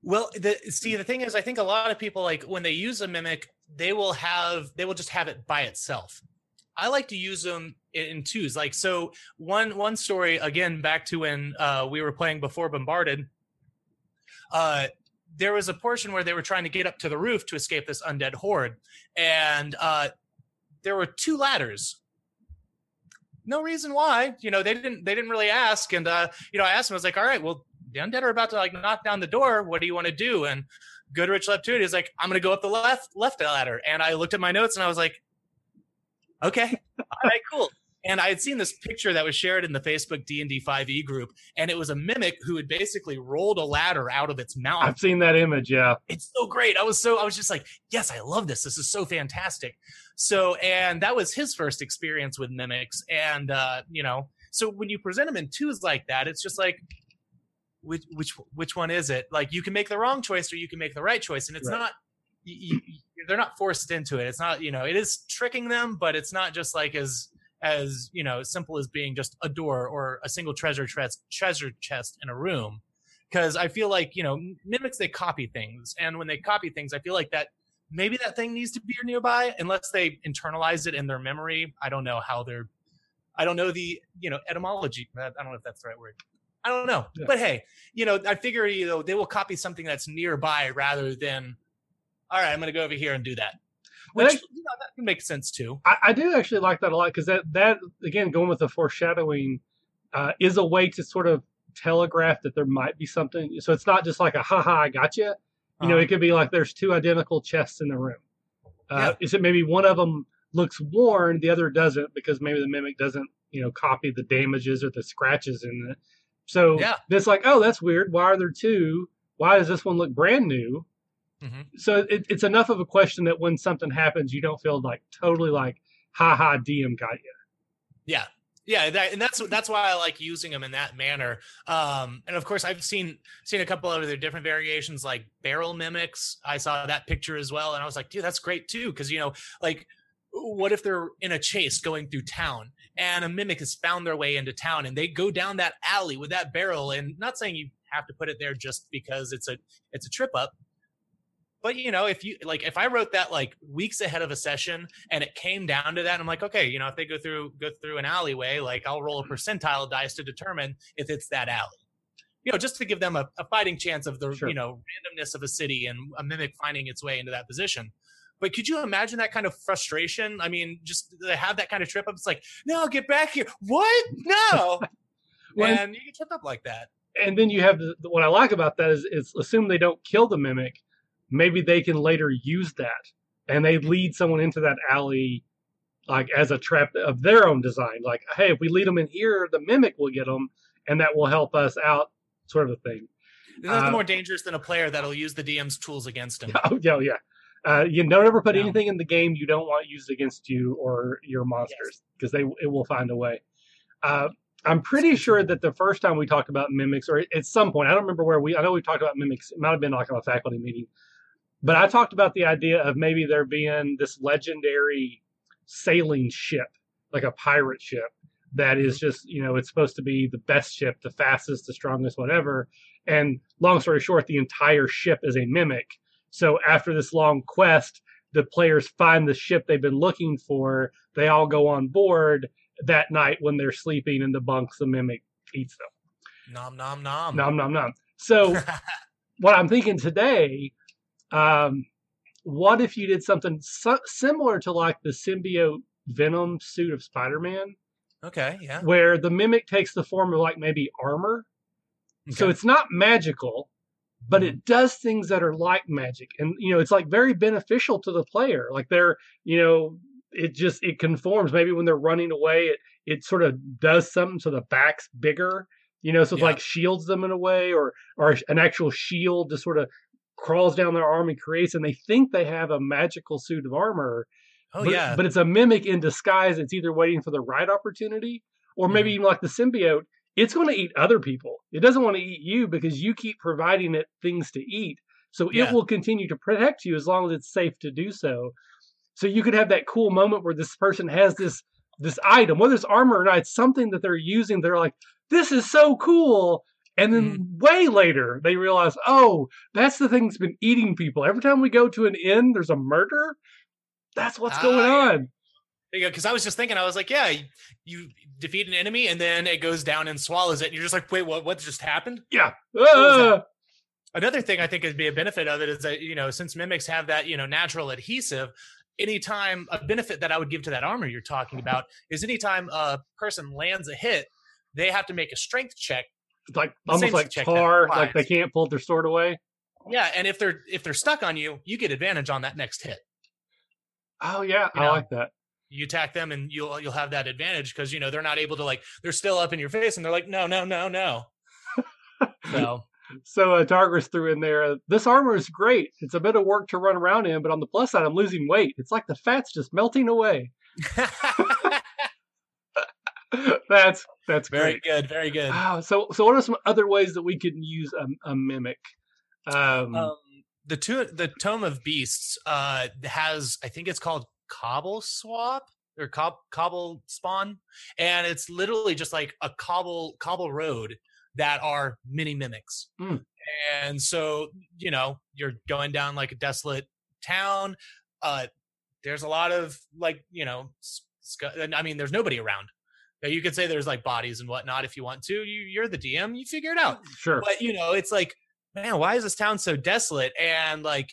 S3: Well, the, see, the thing is, I think a lot of people like when they use a mimic, they will have they will just have it by itself. I like to use them in, in twos. Like so, one one story again back to when uh, we were playing before Bombarded. Uh, there was a portion where they were trying to get up to the roof to escape this undead horde, and uh, there were two ladders. No reason why, you know, they didn't they didn't really ask, and uh, you know, I asked him, I was like, all right, well, the undead are about to like knock down the door. What do you want to do? And Goodrich left to it. He's like, I'm gonna go up the left left ladder. And I looked at my notes and I was like, okay, all right, cool. And I had seen this picture that was shared in the Facebook D and D 5e group, and it was a mimic who had basically rolled a ladder out of its mouth
S2: I've seen that image. Yeah.
S3: it's so great. I was so I was just like, yes, I love this. This is so fantastic. So and that was his first experience with mimics. And uh, you know, so when you present them in twos like that, it's just like which which which one is it? Like you can make the wrong choice or you can make the right choice, and it's
S2: Right.
S3: not. You, you, they're not forced into it. It's not, you know, it is tricking them, but it's not just like as as you know simple as being just a door or a single treasure chest treasure chest in a room because I feel like you know mimics they copy things, and when they copy things, I feel like that maybe that thing needs to be nearby unless they internalize it in their memory. I don't know how they're. I don't know the you know etymology. I don't know if that's the right word. I don't know,
S2: Yeah.
S3: but hey, you know, I figure you know they will copy something that's nearby rather than, all right, I'm going to go over here and do that. Which
S2: Well,
S3: you know that can make sense too.
S2: I, I do actually like that a lot because that that again going with the foreshadowing uh, is a way to sort of telegraph that there might be something. So it's not just like a ha ha I got you. You know,
S3: Uh-huh.
S2: it could be like there's two identical chests in the room. Uh, Is it maybe one of them looks worn, the other doesn't because maybe the mimic doesn't you know copy the damages or the scratches in it. So
S3: Yeah.
S2: it's like oh that's weird. Why are there two? Why does this one look brand new?
S3: Mhm.
S2: So it, it's enough of a question that when something happens, you don't feel like totally like, ha ha, DM got you.
S3: Yeah, yeah that, and that's that's why i like using them in that manner um and of course i've seen seen a couple of other different variations like barrel mimics i saw that picture as well and i was like dude that's great too because you know like what if they're in a chase going through town and a mimic has found their way into town and they go down that alley with that barrel and not saying you have to put it there just because it's a it's a trip up but you know if you like if i wrote that like weeks ahead of a session and it came down to that i'm like okay you know if they go through go through an alleyway like i'll roll a mm-hmm. percentile dice to determine if it's that alley. You know just to give them a, a fighting chance of the
S2: Sure.
S3: you know randomness of a city and a mimic finding its way into that position. But could you imagine that kind of frustration? I mean just to have that kind of trip up it's like no get back here. What? No!
S2: Well,
S3: and you get tripped up like that.
S2: And then you have the, what I like about that is, is assume they don't kill the mimic. Maybe they can later use that, and they lead someone into that alley, like as a trap of their own design. Like, hey, if we lead them in here, the mimic will get them, and that will help us out, sort of a thing.
S3: There's nothing
S2: Uh,
S3: more dangerous than a player that'll use the DM's tools against him.
S2: Oh yeah, yeah. Uh, you don't ever put
S3: No.
S2: anything in the game you don't want used against you or your monsters because they it will find a way. Uh, I'm pretty sure that the first time we talked about mimics, or at some point, I don't remember where we. I know we talked about mimics. It might have been like on a faculty meeting, but I talked about the idea of maybe there being this legendary sailing ship, like a pirate ship, that is just you know it's supposed to be the best ship, the fastest, the strongest, whatever. And long story short, the entire ship is a mimic. So after this long quest, the players find the ship they've been looking for. They all go on board that night when they're sleeping in the bunks. The mimic eats them.
S3: Nom nom nom.
S2: Nom nom nom. So what I'm thinking today, um, what if you did something so- similar to like the symbiote Venom suit of Spider-Man,
S3: okay, yeah.
S2: where the mimic takes the form of like maybe armor. So it's not magical, but it does things that are like magic, and you know it's like very beneficial to the player. Like they're you know it just it conforms. Maybe when they're running away, it it sort of does something so the back's bigger. You know, so
S3: Yeah.
S2: like shields them in a way, or or an actual shield just sort of crawls down their arm and creates, and they think they have a magical suit of armor,
S3: oh
S2: but,
S3: yeah.
S2: but it's a mimic in disguise. It's either waiting for the right opportunity, or maybe
S3: Mhm.
S2: even like the symbiote, it's going to eat other people. It doesn't want to eat you because you keep providing it things to eat. So
S3: Yeah.
S2: it will continue to protect you as long as it's safe to do so. So you could have that cool moment where this person has this this item, whether it's armor or not, it's something that they're using. They're like, "This is so cool." And then way later, they realize, oh, that's the thing that's been eating people. Every time we go to an inn, there's a murder. That's what's
S3: Ah,
S2: going on.
S3: because I was just thinking, I was like, yeah, you, you defeat an enemy and then it goes down and swallows it. And you're just like, wait, what? What just happened?
S2: Yeah. Ah!
S3: Another thing I think would be a benefit of it is that you know, since mimics have that you know natural adhesive, anytime a benefit that I would give to that armor you're talking about is anytime a person lands a hit, they have to make a strength check.
S2: Like
S3: The
S2: almost like tar, like they can't pull their sword away.
S3: Yeah, and if they're if they're stuck on you, you get advantage on that next hit.
S2: Oh yeah,
S3: You
S2: I
S3: know.
S2: like that.
S3: you attack them and you'll you'll have that advantage because you know they're not able to like they're still up in your face and they're like no no no no so
S2: So uh, Targris threw in there. Uh, this armor is great. It's a bit of work to run around in, but on the plus side, I'm losing weight. It's like the fat's just melting away. that's that's
S3: very
S2: great.
S3: good very good
S2: Wow. So so what are some other ways that we can use a, a mimic? Um,
S3: um the two the tome of beasts uh has i think it's called cobble swap or cob, cobble spawn and it's literally just like a cobble cobble road that are mini mimics
S2: Hmm.
S3: and so you know you're going down like a desolate town uh there's a lot of like you know i mean there's nobody around Now, you could say there's like bodies and whatnot if you want to you you're the dm you figure it out.
S2: Sure.
S3: but you know it's like man why is this town so desolate? And like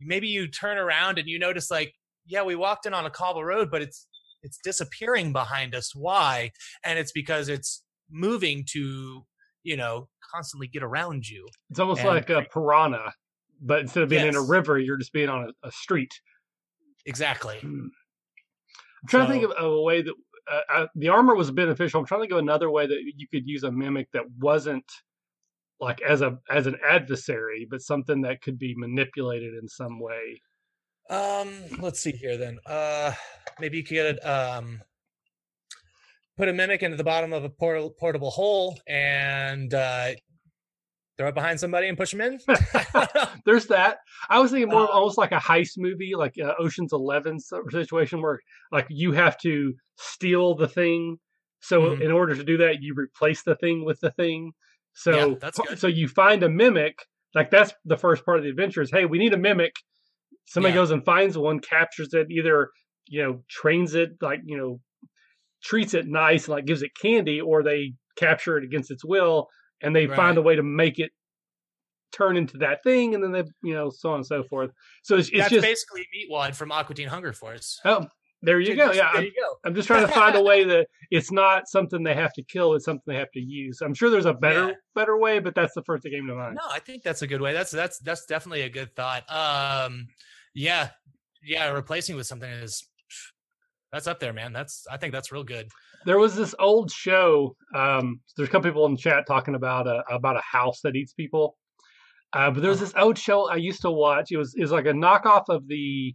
S3: maybe you turn around and you notice like yeah we walked in on a cobble road but it's it's disappearing behind us. Why? And it's because it's moving to you know constantly get around you.
S2: It's almost
S3: and-
S2: like a piranha, but instead of being in a river, you're just being on a, a street.
S3: exactly.
S2: Hmm. I'm trying to think of, of a way that uh, uh, the armor was beneficial. I'm trying to go another way that you could use a mimic that wasn't like as a as an adversary, but something that could be manipulated in some way.
S3: um let's see here then uh maybe you could get um put a mimic into the bottom of a port- portable hole and uh, throw it behind somebody and push them in.
S2: There's that. I was thinking more of
S3: Uh,
S2: almost like a heist movie, like uh, Ocean's Eleven situation, where like you have to steal the thing. So
S3: Mhm.
S2: in order to do that, you replace the thing with the thing. So
S3: Yeah, that's good.
S2: so you find a mimic. Like that's the first part of the adventure. Is hey, we need a mimic. Somebody
S3: Yeah.
S2: goes and finds one, captures it, either you know trains it, like you know treats it nice, like gives it candy, or they capture it against its will, and they
S3: Right.
S2: find a way to make it turn into that thing, and then they, you know, so on and so forth. So it's, it's
S3: That's
S2: just
S3: basically Meatwad from Aqua Teen Hunger Force.
S2: oh, there you
S3: Dude,
S2: go.
S3: just-
S2: Yeah,
S3: there
S2: I'm,
S3: you go.
S2: I'm just trying to find a way that it's not something they have to kill; it's something they have to use. I'm sure there's a better
S3: Yeah.
S2: better way, but that's the first that came to mind.
S3: No, I think that's a good way. That's that's that's definitely a good thought. Um, yeah, yeah, replacing with something is that's up there, man. That's I think that's real good.
S2: There was this old show. Um, there's a couple people in the chat talking about a about a house that eats people. Uh, but there was
S3: Uh-huh.
S2: this old show I used to watch. It was it was like a knockoff of the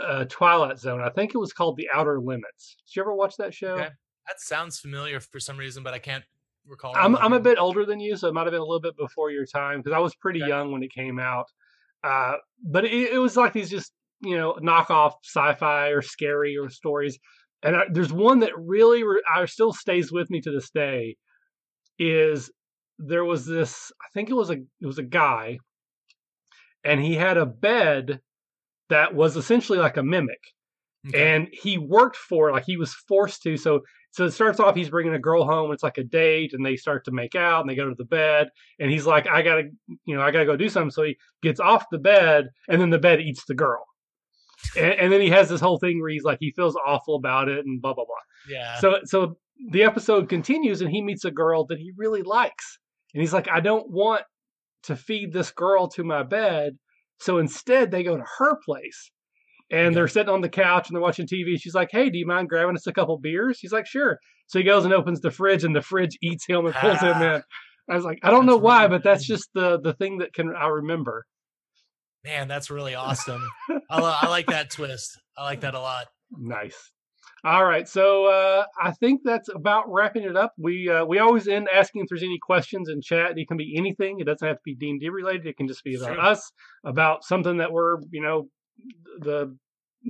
S2: uh, Twilight Zone. I think it was called The Outer Limits. Did you ever watch that show?
S3: Okay. That sounds familiar for some reason, but I can't recall.
S2: I'm I'm a bit older than you, so it might have been a little bit before your time because I was pretty
S3: Okay.
S2: young when it came out. Uh, but it, it was like these just you know knockoff sci-fi or scary or stories. And I, there's one that really re- I still stays with me to this day. Is there was this? I think it was a it was a guy, and he had a bed that was essentially like a mimic
S3: Okay.
S2: and he worked for like he was forced to so so it starts off he's bringing a girl home it's like a date and they start to make out and they go to the bed and he's like i gotta you know i gotta go do something so he gets off the bed and then the bed eats the girl and, and then he has this whole thing where he's like he feels awful about it and blah blah blah.
S3: Yeah.
S2: so so the episode continues and he meets a girl that he really likes. And he's like i don't want to feed this girl to my bed. So instead they go to her place. And
S3: Okay.
S2: they're sitting on the couch and they're watching tv she's like hey do you mind grabbing us a couple beers? He's like sure. So he goes and opens the fridge and the fridge eats him and pulls him
S3: Ah.
S2: in. I was like i don't know why but that's just the the thing that can i remember
S3: Man, that's really awesome. I, li- I like that twist. I like that a lot.
S2: Nice. All right, so uh, I think that's about wrapping it up. We uh, we always end asking if there's any questions in chat. It can be anything. It doesn't have to be D and D related. It can just be about
S3: Sure.
S2: us, about something that we're you know the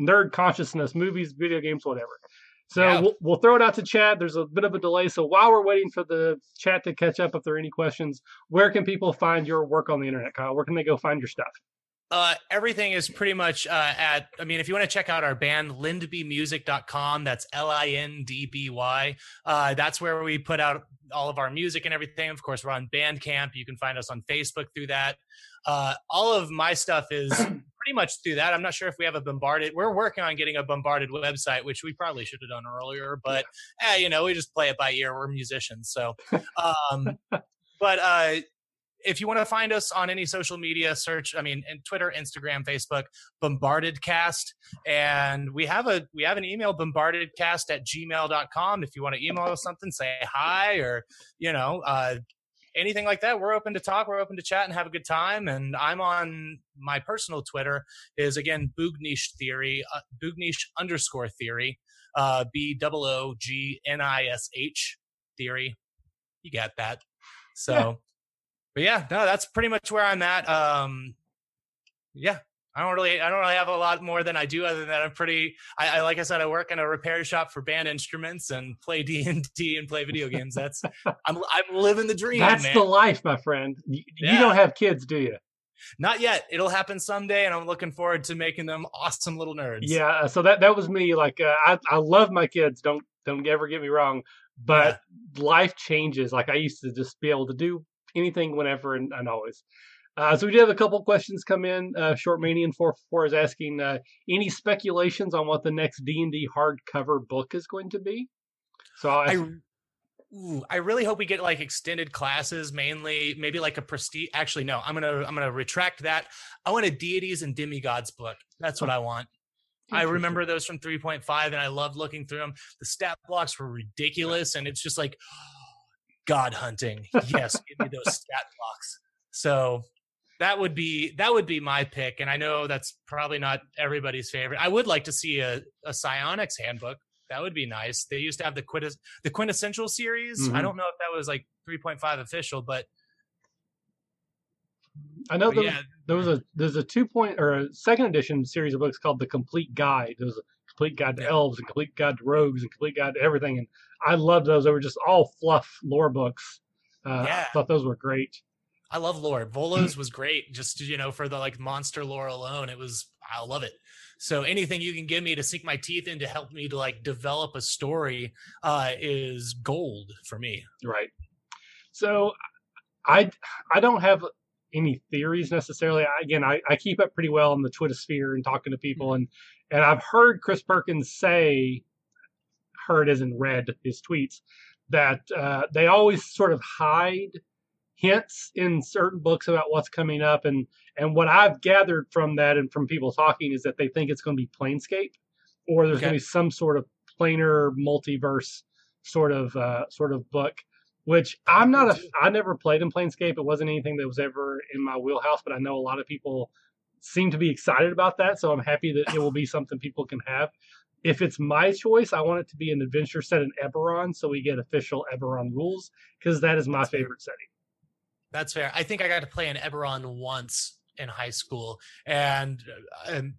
S2: nerd consciousness, movies, video games, whatever. So
S3: Yeah.
S2: we'll, we'll throw it out to chat. There's a bit of a delay, so while we're waiting for the chat to catch up, if there are any questions, where can people find your work on the internet, Kyle? Where can they go find your stuff?
S3: Uh, everything is pretty much uh, at, I mean, if you want to check out our band, lindbymusic.com, that's L I N D B Y. Uh, that's where we put out all of our music and everything. Of course, we're on Bandcamp. You can find us on Facebook through that. Uh, all of my stuff is pretty much through that. I'm not sure if we have a bombarded. We're working on getting a bombarded website, which we probably should have done earlier, but eh, you know, we just play it by ear. We're musicians, so. Um, but uh, if you want to find us on any social media, search. I mean, in Twitter, Instagram, Facebook, Bombarded Cast, and we have a we have an email bombardedcast at gmail.com. If you want to email us something, say hi or you know. Uh, anything like that we're open to talk we're open to chat and have a good time and i'm on my personal twitter is again boognish theory uh, boognish underscore theory uh b double o g n i s h theory you got that so. But yeah no that's pretty much where i'm at um yeah I don't really, I don't really have a lot more than I do. Other than that, I'm pretty. I, I like I said, I work in a repair shop for band instruments and play D and D and play video games. That's I'm, I'm living the dream,
S2: That's
S3: man.
S2: the life, my friend. You, you don't have kids, do you?
S3: Not yet. It'll happen someday, and I'm looking forward to making them awesome little nerds.
S2: Yeah, uh, so that that was me. Like, uh, I I love my kids. Don't don't ever get me wrong, but life changes. Like, I used to just be able to do anything, whenever, and, and always. Uh, so we did have a couple questions come in. Uh, Short Manian four four is asking uh, any speculations on what the next D and D hardcover book is going to be. So ask,
S3: I, ooh, I really hope we get like extended classes, mainly maybe like a prestige. Actually, no, I'm gonna I'm gonna retract that. I want a deities and demigods book. That's what I want. I remember those from 3.5, and I loved looking through them. The stat blocks were ridiculous, and it's just like God hunting. Yes, give me those stat blocks. So that would be that would be my pick, and I know that's probably not everybody's favorite. I would like to see a, a psionics handbook. That would be nice. They used to have the quintes- the quintessential series.
S2: Mhm.
S3: I don't know if that was like 3.5 official, but,
S2: I know there,
S3: yeah,
S2: there was a there's a two point or a second edition series of books called the Complete Guide. There's a complete guide to
S3: Yeah.
S2: elves and complete guide to rogues and complete guide to everything. And I loved those. They were just all fluff lore books. Uh,
S3: Yeah.
S2: I thought those were great.
S3: I love lore. Volo's was great. Just you know, for the like monster lore alone, it was I love it. So anything you can give me to sink my teeth in to help me to like develop a story uh, is gold for me.
S2: Right. So I I don't have any theories necessarily. I, again, I, I keep up pretty well in the Twitter sphere and talking to people and and I've heard Chris Perkins say heard as in read his tweets that uh, they always sort of hide hints in certain books about what's coming up. And and what I've gathered from that and from people talking is that they think it's going to be Planescape or there's
S3: Okay.
S2: going to be some sort of planar multiverse sort of uh, sort of book which I'm not a I never played in Planescape. It wasn't anything that was ever in my wheelhouse but I know a lot of people seem to be excited about that. So I'm happy that it will be something people can have if it's my choice I want it to be an adventure set in Eberron so we get official Eberron rules because that is my
S3: That's fair.
S2: favorite setting
S3: That's fair. I think I got to play in Eberron once in high school, and, uh, and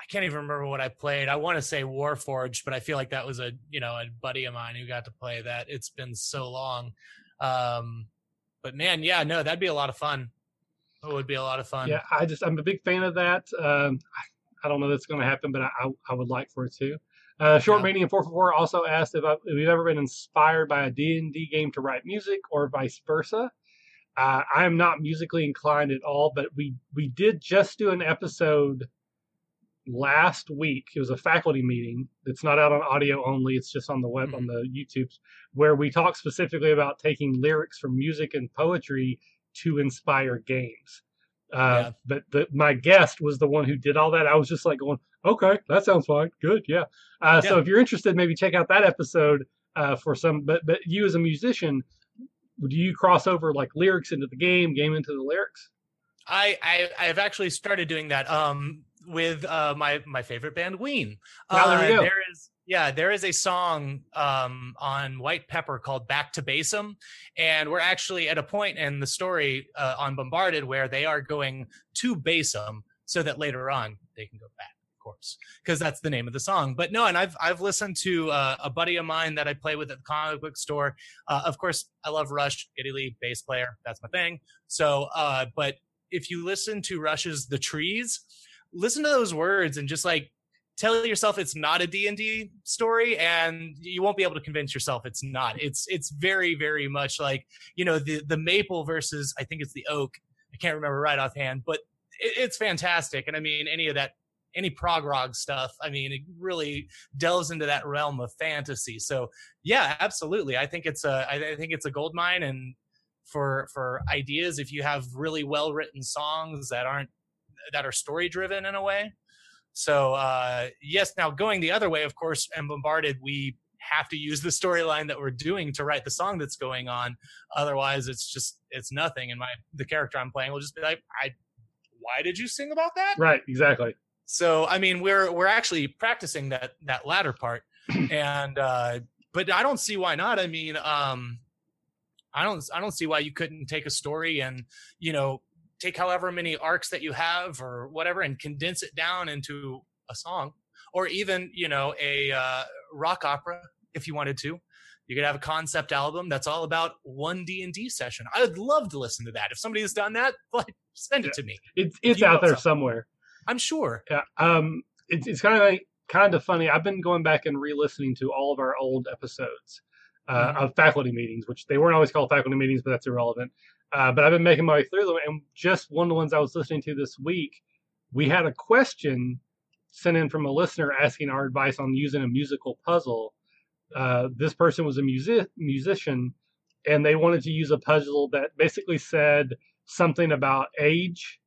S3: I can't even remember what I played. I want to say Warforged, but I feel like that was a you know a buddy of mine who got to play that. It's been so long, um, but man, yeah, no, that'd be a lot of fun. It would be a lot of fun.
S2: Yeah, I just I'm a big fan of that. Um, I don't know that's going to happen, but I, I I would like for it to. Uh, Short
S3: Yeah.
S2: Four four four also asked if, I, if we've ever been inspired by a D and D game to write music or vice versa. Uh, I am not musically inclined at all, but we we did just do an episode last week. It was a faculty meeting. It's not out on audio only. It's just on the web on the YouTube, where we talked specifically about taking lyrics from music and poetry to inspire games. Uh,
S3: Yeah.
S2: But the, my guest was the one who did all that. I was just like going, okay, that sounds fine. Good, yeah. Uh, So if you're interested, maybe check out that episode uh, for some. But but you as a musician, do you cross over like lyrics into the game, game into the lyrics?
S3: I, I I've actually started doing that um with uh my my favorite band Ween.
S2: Ah, there
S3: Uh, there is yeah, there is a song um on White Pepper called Back to Basom and we're actually at a point in the story uh, on Bombarded where they are going to Basom so that later on they can go back of course because that's the name of the song. But no and i've i've listened to uh, a buddy of mine that i play with at the comic book store. Uh, of course i love rush Geddy lee bass player that's my thing. So uh but if you listen to Rush's The Trees, listen to those words and just like tell yourself it's not a D&D story and you won't be able to convince yourself it's not. It's it's very very much like, you know, the the maple versus I think it's the oak. I can't remember right offhand, but it, it's fantastic and I mean any of that any prog rock stuff, I mean, it really delves into that realm of fantasy. So, yeah, absolutely. I think it's a I I think it's a gold mine and for for ideas if you have really well written songs that aren't that are story driven in a way so uh yes now going the other way of course and bombarded we have to use the storyline that we're doing to write the song that's going on otherwise it's just it's nothing and my the character i'm playing will just be like i why did you sing about that
S2: Right, exactly.
S3: so I mean, we're we're actually practicing that that latter part, and uh, but I don't see why not. I mean, um, I don't I don't see why you couldn't take a story and you know take however many arcs that you have or whatever and condense it down into a song, or even you know a uh, rock opera if you wanted to. You could have a concept album that's all about one D and D session. I would love to listen to that. If somebody has done that, like send it to me.
S2: It's it's out there
S3: something.
S2: somewhere.
S3: I'm sure.
S2: Yeah. Um. It's it's kind of like, kind of funny. I've been going back and re-listening to all of our old episodes uh,
S3: Mhm.
S2: of faculty meetings, which they weren't always called faculty meetings, but that's irrelevant. Uh, but I've been making my way through them, and just one of the ones I was listening to this week, we had a question sent in from a listener asking our advice on using a musical puzzle. Uh, this person was a music musician, and they wanted to use a puzzle that basically said something about age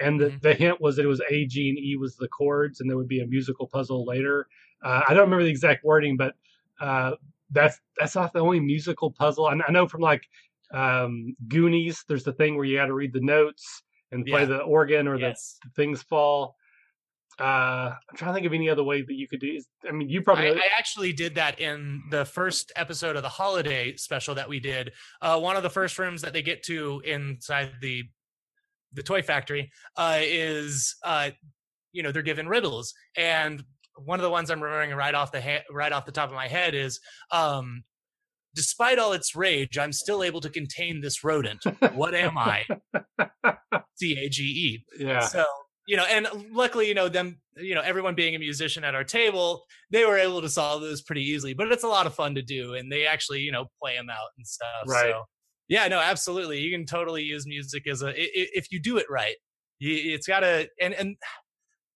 S2: and the,
S3: Mhm.
S2: the hint was that it was A, G, and E was the chords, and there would be a musical puzzle later. Uh, I don't remember the exact wording, but uh, that's that's not the only musical puzzle. I, I know from like um, Goonies, there's the thing where you got to read the notes and play
S3: Yeah.
S2: the organ or
S3: Yes.
S2: the things fall. Uh, I'm trying to think of any other way that you could do. I mean, you probably.
S3: I, I, actually did that in the first episode of the holiday special that we did. Uh, one of the first rooms that they get to inside the the toy factory uh, is, uh, you know, they're given riddles, and one of the ones I'm remembering right off the ha- right off the top of my head is, um, despite all its rage, I'm still able to contain this rodent. What am I? C A G E.
S2: Yeah.
S3: So you know, and luckily, you know, them, you know, everyone being a musician at our table, they were able to solve those pretty easily. But it's a lot of fun to do, and they actually, you know, play them out and stuff.
S2: Right.
S3: So, yeah, no, absolutely, you can totally use music as a if you do it right. It's got to and and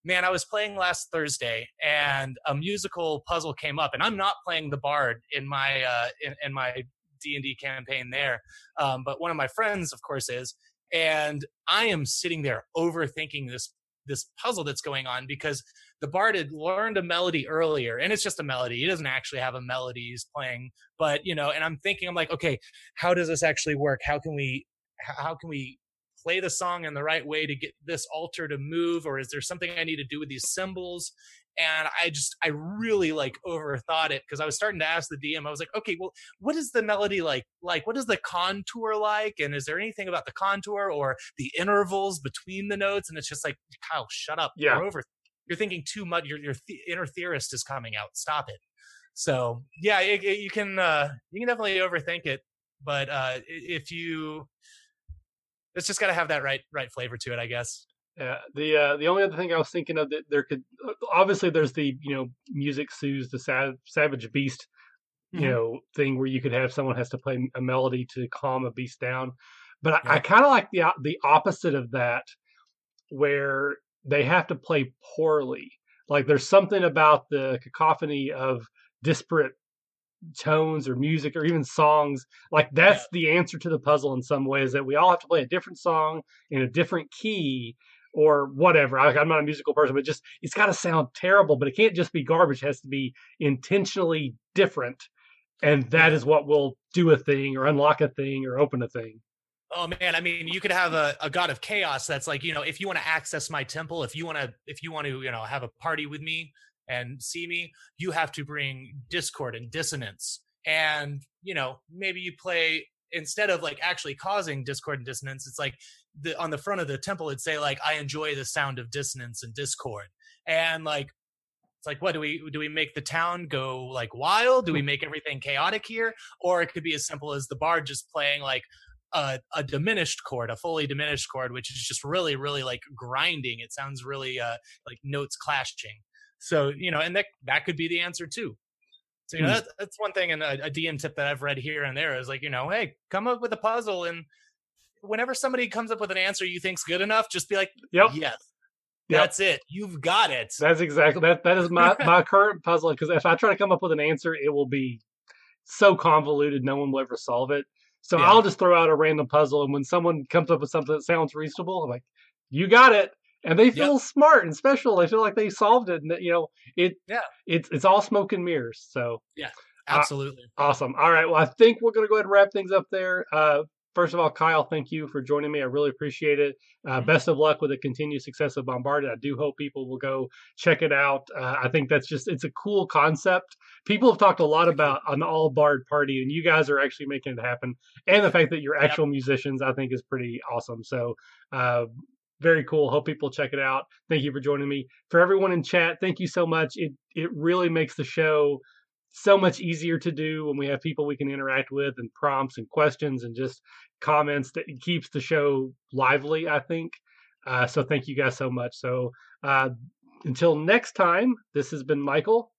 S3: man, I was playing last Thursday, and a musical puzzle came up, and I'm not playing the bard in my uh in, in my D and D campaign there, um, but one of my friends, of course, is and I am sitting there overthinking this this puzzle that's going on because the bard had learned a melody earlier and it's just a melody he doesn't actually have a melody he's playing but you know and i'm thinking i'm like okay how does this actually work? How can we how can we play the song in the right way to get this altar to move or is there something i need to do with these symbols? And i just i really like overthought it because i was starting to ask the dm i was like okay well what is the melody like like what is the contour like and is there anything about the contour or the intervals between the notes? And it's just like kyle shut up.
S2: Yeah.
S3: You're over you're thinking too much your, your th- inner theorist is coming out. Stop it. So yeah it, it, you can uh you can definitely overthink it but uh if you it's just got to have that right right flavor to it i guess
S2: yeah, the uh, the only other thing I was thinking of that there could obviously there's the you know music soothes the sav- savage beast you mm-hmm. know thing where you could have someone has to play a melody to calm a beast down, but yeah. I, I kind of like the the opposite of that where they have to play poorly. Like there's something about the cacophony of disparate tones or music or even songs like that's the answer to the puzzle in some ways that we all have to play a different song in a different key or whatever. I, am not a musical person, but just it's got to sound terrible, but it can't just be garbage. It has to be intentionally different, and that is what will do a thing or unlock a thing or open a thing.
S3: Oh man, I mean, you could have a, a god of chaos that's like, you know, if you want to access my temple, if you want to, if you want to, you know, have a party with me and see me, you have to bring discord and dissonance, and you know, maybe you play instead of like actually causing discord and dissonance it's like the on the front of the temple it'd say like i enjoy the sound of dissonance and discord. And like it's like what do we do we make the town go like wild? Do we make everything chaotic here? Or it could be as simple as the bard just playing like a, a diminished chord a fully diminished chord which is just really really like grinding. It sounds really uh like notes clashing so you know and that that could be the answer too so you know hmm. that, that's one thing and a, a DM tip that I've read here and there is like you know hey come up with a puzzle and whenever somebody comes up with an answer you think's good enough just be like
S2: yep
S3: yes yep. that's it you've got it
S2: that's exactly that that is my my current puzzle because if I try to come up with an answer it will be so convoluted no one will ever solve it so yeah. I'll just throw out a random puzzle and when someone comes up with something that sounds reasonable I'm like you got it and they feel yep. smart and special. They feel like they solved it, and that, you know, it
S3: yeah,
S2: it's it's all smoke and mirrors. So
S3: yeah, absolutely
S2: uh, awesome. All right, well, I think we're gonna go ahead and wrap things up there. Uh, first of all, Kyle, thank you for joining me. I really appreciate it. Uh, mm-hmm. Best of luck with the continued success of Bombarded. I do hope people will go check it out. Uh, I think that's just it's a cool concept. People have talked a lot about an all bard party, and you guys are actually making it happen. And the fact that you're actual yep. musicians, I think, is pretty awesome. So uh, very cool. Hope people check it out. Thank you for joining me. For everyone in chat, thank you so much. It it really makes the show so much easier to do when we have people we can interact with and prompts and questions and just comments that keeps the show lively, I think. Uh, so thank you guys so much. So uh, until next time, this has been Michael.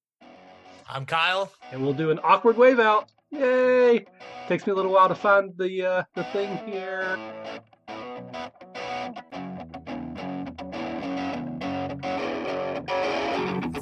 S3: I'm Kyle.
S2: And we'll do an awkward wave out. Yay! Takes me a little while to find the uh, the thing here.